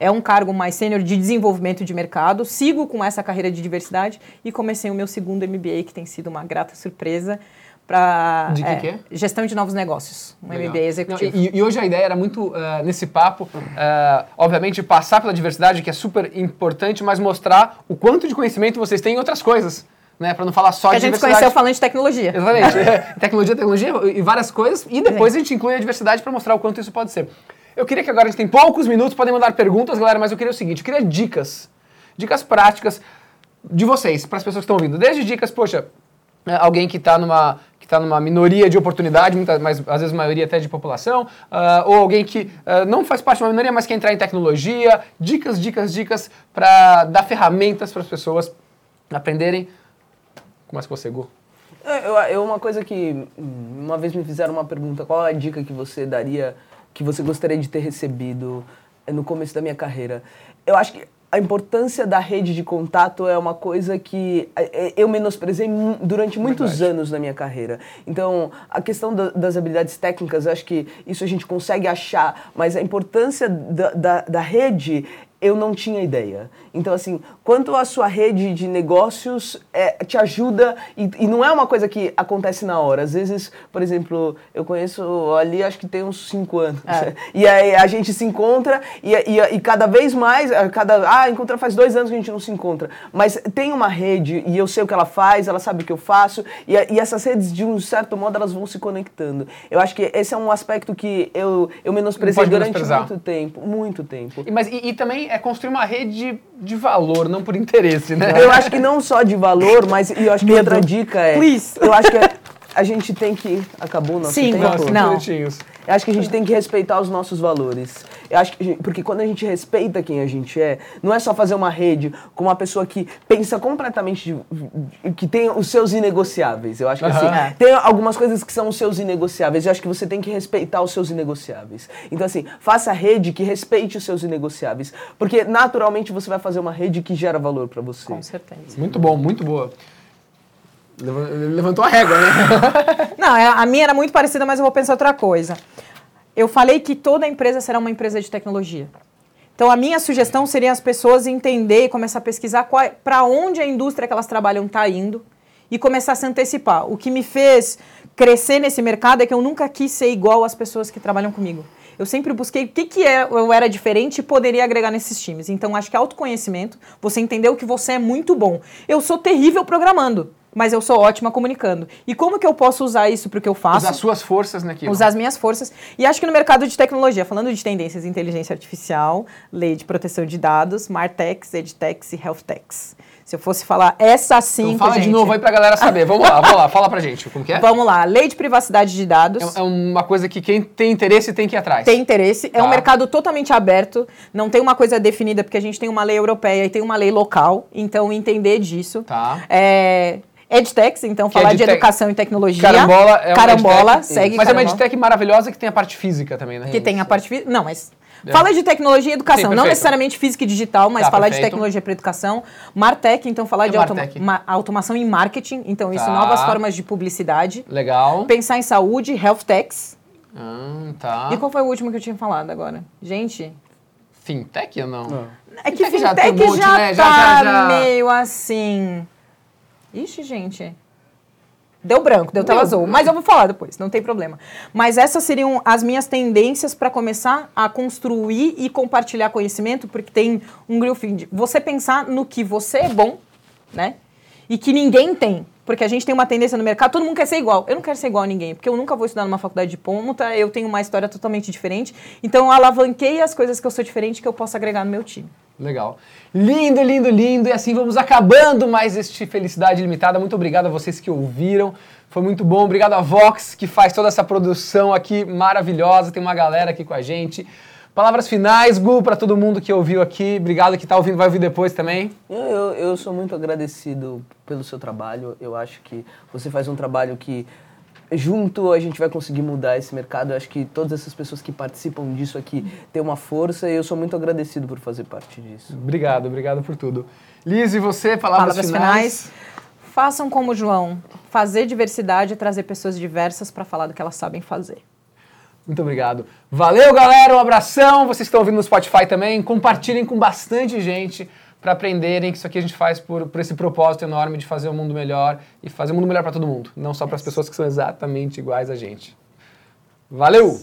É um cargo mais sênior de desenvolvimento de mercado. Sigo com essa carreira de diversidade e comecei o meu segundo MBA, que tem sido uma grata surpresa para De que que é? gestão de novos negócios, um Legal. MBA executivo. Não, e, e hoje a ideia era muito, eh, nesse papo, eh, obviamente, passar pela diversidade, que é super importante, mas mostrar o quanto de conhecimento vocês têm em outras coisas, né? Para não falar só que a de gente se diversidade. conheceu falando de tecnologia. Exatamente. É, tecnologia, tecnologia e várias coisas. E depois a gente inclui a diversidade para mostrar o quanto isso pode ser. Eu queria que agora a gente tem poucos minutos, podem mandar perguntas, galera, mas eu queria o seguinte, eu queria dicas. Dicas práticas de vocês, para as pessoas que estão ouvindo. Desde dicas, poxa, é, alguém que está numa que está numa minoria de oportunidade, muitas, mas às vezes maioria até de população, ah, ou alguém que ah, não faz parte de uma minoria, mas quer entrar em tecnologia, dicas, dicas, dicas para dar ferramentas para as pessoas aprenderem. Começa com você, Gu. É, Eu, eu- uma coisa que hum, uma vez me fizeram uma pergunta, qual a dica que você daria, que você gostaria de ter recebido eh, no começo da minha carreira? Eu acho que a importância da rede de contato é uma coisa que eh, eh, eu menosprezei durante muitos Verdade. anos na minha carreira. Então, a questão da- das habilidades técnicas, eu acho que isso a gente consegue achar, mas a importância da, da, da rede eu não tinha ideia. Então, assim, quanto a sua rede de negócios é, te ajuda, e, e não é uma coisa que acontece na hora. Às vezes, por exemplo, eu conheço ali, acho que tem uns cinco anos. É. E aí a gente se encontra, e, e, e cada vez mais, cada, ah, encontra faz dois anos que a gente não se encontra. Mas tem uma rede, e eu sei o que ela faz, ela sabe o que eu faço, e, e essas redes, de um certo modo, elas vão se conectando. Eu acho que esse é um aspecto que eu, eu menosprezei durante muito tempo, muito tempo. Mas, e também é construir uma rede de, de valor, não por interesse, né? Eu acho que não só de valor, mas e eu acho que Medo. outra dica é. Please. Eu acho que a, a gente tem que. Acabou o nosso Sim, tempo? Nossa, Não. bonitinhos. Eu acho que a gente tem que respeitar os nossos valores. Eu acho que, porque quando a gente respeita quem a gente é, não é só fazer uma rede com uma pessoa que pensa completamente, de- que tem os seus inegociáveis. Eu acho que assim, tem algumas coisas que são os seus inegociáveis. Eu acho que você tem que respeitar os seus inegociáveis. Então assim, faça rede que respeite os seus inegociáveis, porque naturalmente você vai fazer uma rede que gera valor para você. Com certeza. Muito bom, muito boa. Leva- Levantou a régua, né? Não, é- a minha era muito parecida, mas eu vou pensar outra coisa. Eu falei que toda empresa será uma empresa de tecnologia. Então, a minha sugestão seria as pessoas entender e começar a pesquisar para onde a indústria que elas trabalham está indo e começar a se antecipar. O que me fez crescer nesse mercado é que eu nunca quis ser igual às pessoas que trabalham comigo. Eu sempre busquei o que, que é, eu era diferente e poderia agregar nesses times. Então, acho que autoconhecimento, você entender o que você é muito bom. Eu sou terrível programando, mas eu sou ótima comunicando. E como que eu posso usar isso para o que eu faço? Usar suas forças naquilo. usar as minhas forças. E acho que no mercado de tecnologia, falando de tendências, inteligência artificial, lei de proteção de dados, Martex, Edtex e Healthtex. Se eu fosse falar essa cinco, Então fala gente, de novo aí pra galera saber. Vamos lá, vamos lá, fala pra gente. Como que é? Vamos lá, lei de privacidade de dados. É, é uma coisa que quem tem interesse tem que ir atrás. Tem interesse, é um Tá. mercado totalmente aberto, não tem uma coisa definida, porque a gente tem uma lei europeia e tem uma lei local, então entender disso. Tá. É, EdTechs, então Que falar de educação e tecnologia. Carambola é uma Carambola, edtech, segue Mas é uma Carambola. edtech maravilhosa que tem a parte física também, né? Que tem a parte física. Não, mas. É. Fala de tecnologia e educação. Sim, não necessariamente física e digital, mas Tá, falar de perfeito. tecnologia para educação. Martech, então falar Que de é automa ma- automação em marketing. Então, isso, Tá. novas formas de publicidade. Legal. Pensar em saúde, health techs. Ah, tá. E qual foi o último que eu tinha falado agora? Gente. Fintech ou não? É que Fintech já fintech tem um monte, já, né? Já- tá já- já- meio assim. Ixi, gente. Deu branco, deu tela azul. Mas eu vou falar depois, não tem problema. Mas essas seriam as minhas tendências para começar a construir e compartilhar conhecimento, porque tem um green field. Você pensar no que você é bom, né? E que ninguém tem. porque a gente tem uma tendência no mercado, todo mundo quer ser igual. Eu não quero ser igual a ninguém, porque eu nunca vou estudar numa faculdade de ponta, eu tenho uma história totalmente diferente. Então eu alavanquei as coisas que eu sou diferente que eu posso agregar no meu time. Legal. Lindo, lindo, lindo. E assim vamos acabando mais este Felicidade Limitada. Muito obrigado a vocês que ouviram. Foi muito bom. Obrigado a Vox, que faz toda essa produção aqui maravilhosa. Tem uma galera aqui com a gente. Palavras finais, Gu, para todo mundo que ouviu aqui. Obrigado que está ouvindo, vai ouvir depois também. Eu, eu, eu sou muito agradecido pelo seu trabalho. Eu acho que você faz um trabalho que junto a gente vai conseguir mudar esse mercado. Eu acho que todas essas pessoas que participam disso aqui têm uma força e eu sou muito agradecido por fazer parte disso. Obrigado, obrigado por tudo. Liz, e você, palavras, Palavras finais? finais. Façam como o João. Fazer diversidade é trazer pessoas diversas para falar do que elas sabem fazer. Muito obrigado. Valeu, galera. Um abração. Vocês estão ouvindo no Spotify também. Compartilhem com bastante gente para aprenderem que isso aqui a gente faz por, por esse propósito enorme de fazer o mundo melhor e fazer o mundo melhor para todo mundo, não só para as pessoas que são exatamente iguais a gente. Valeu!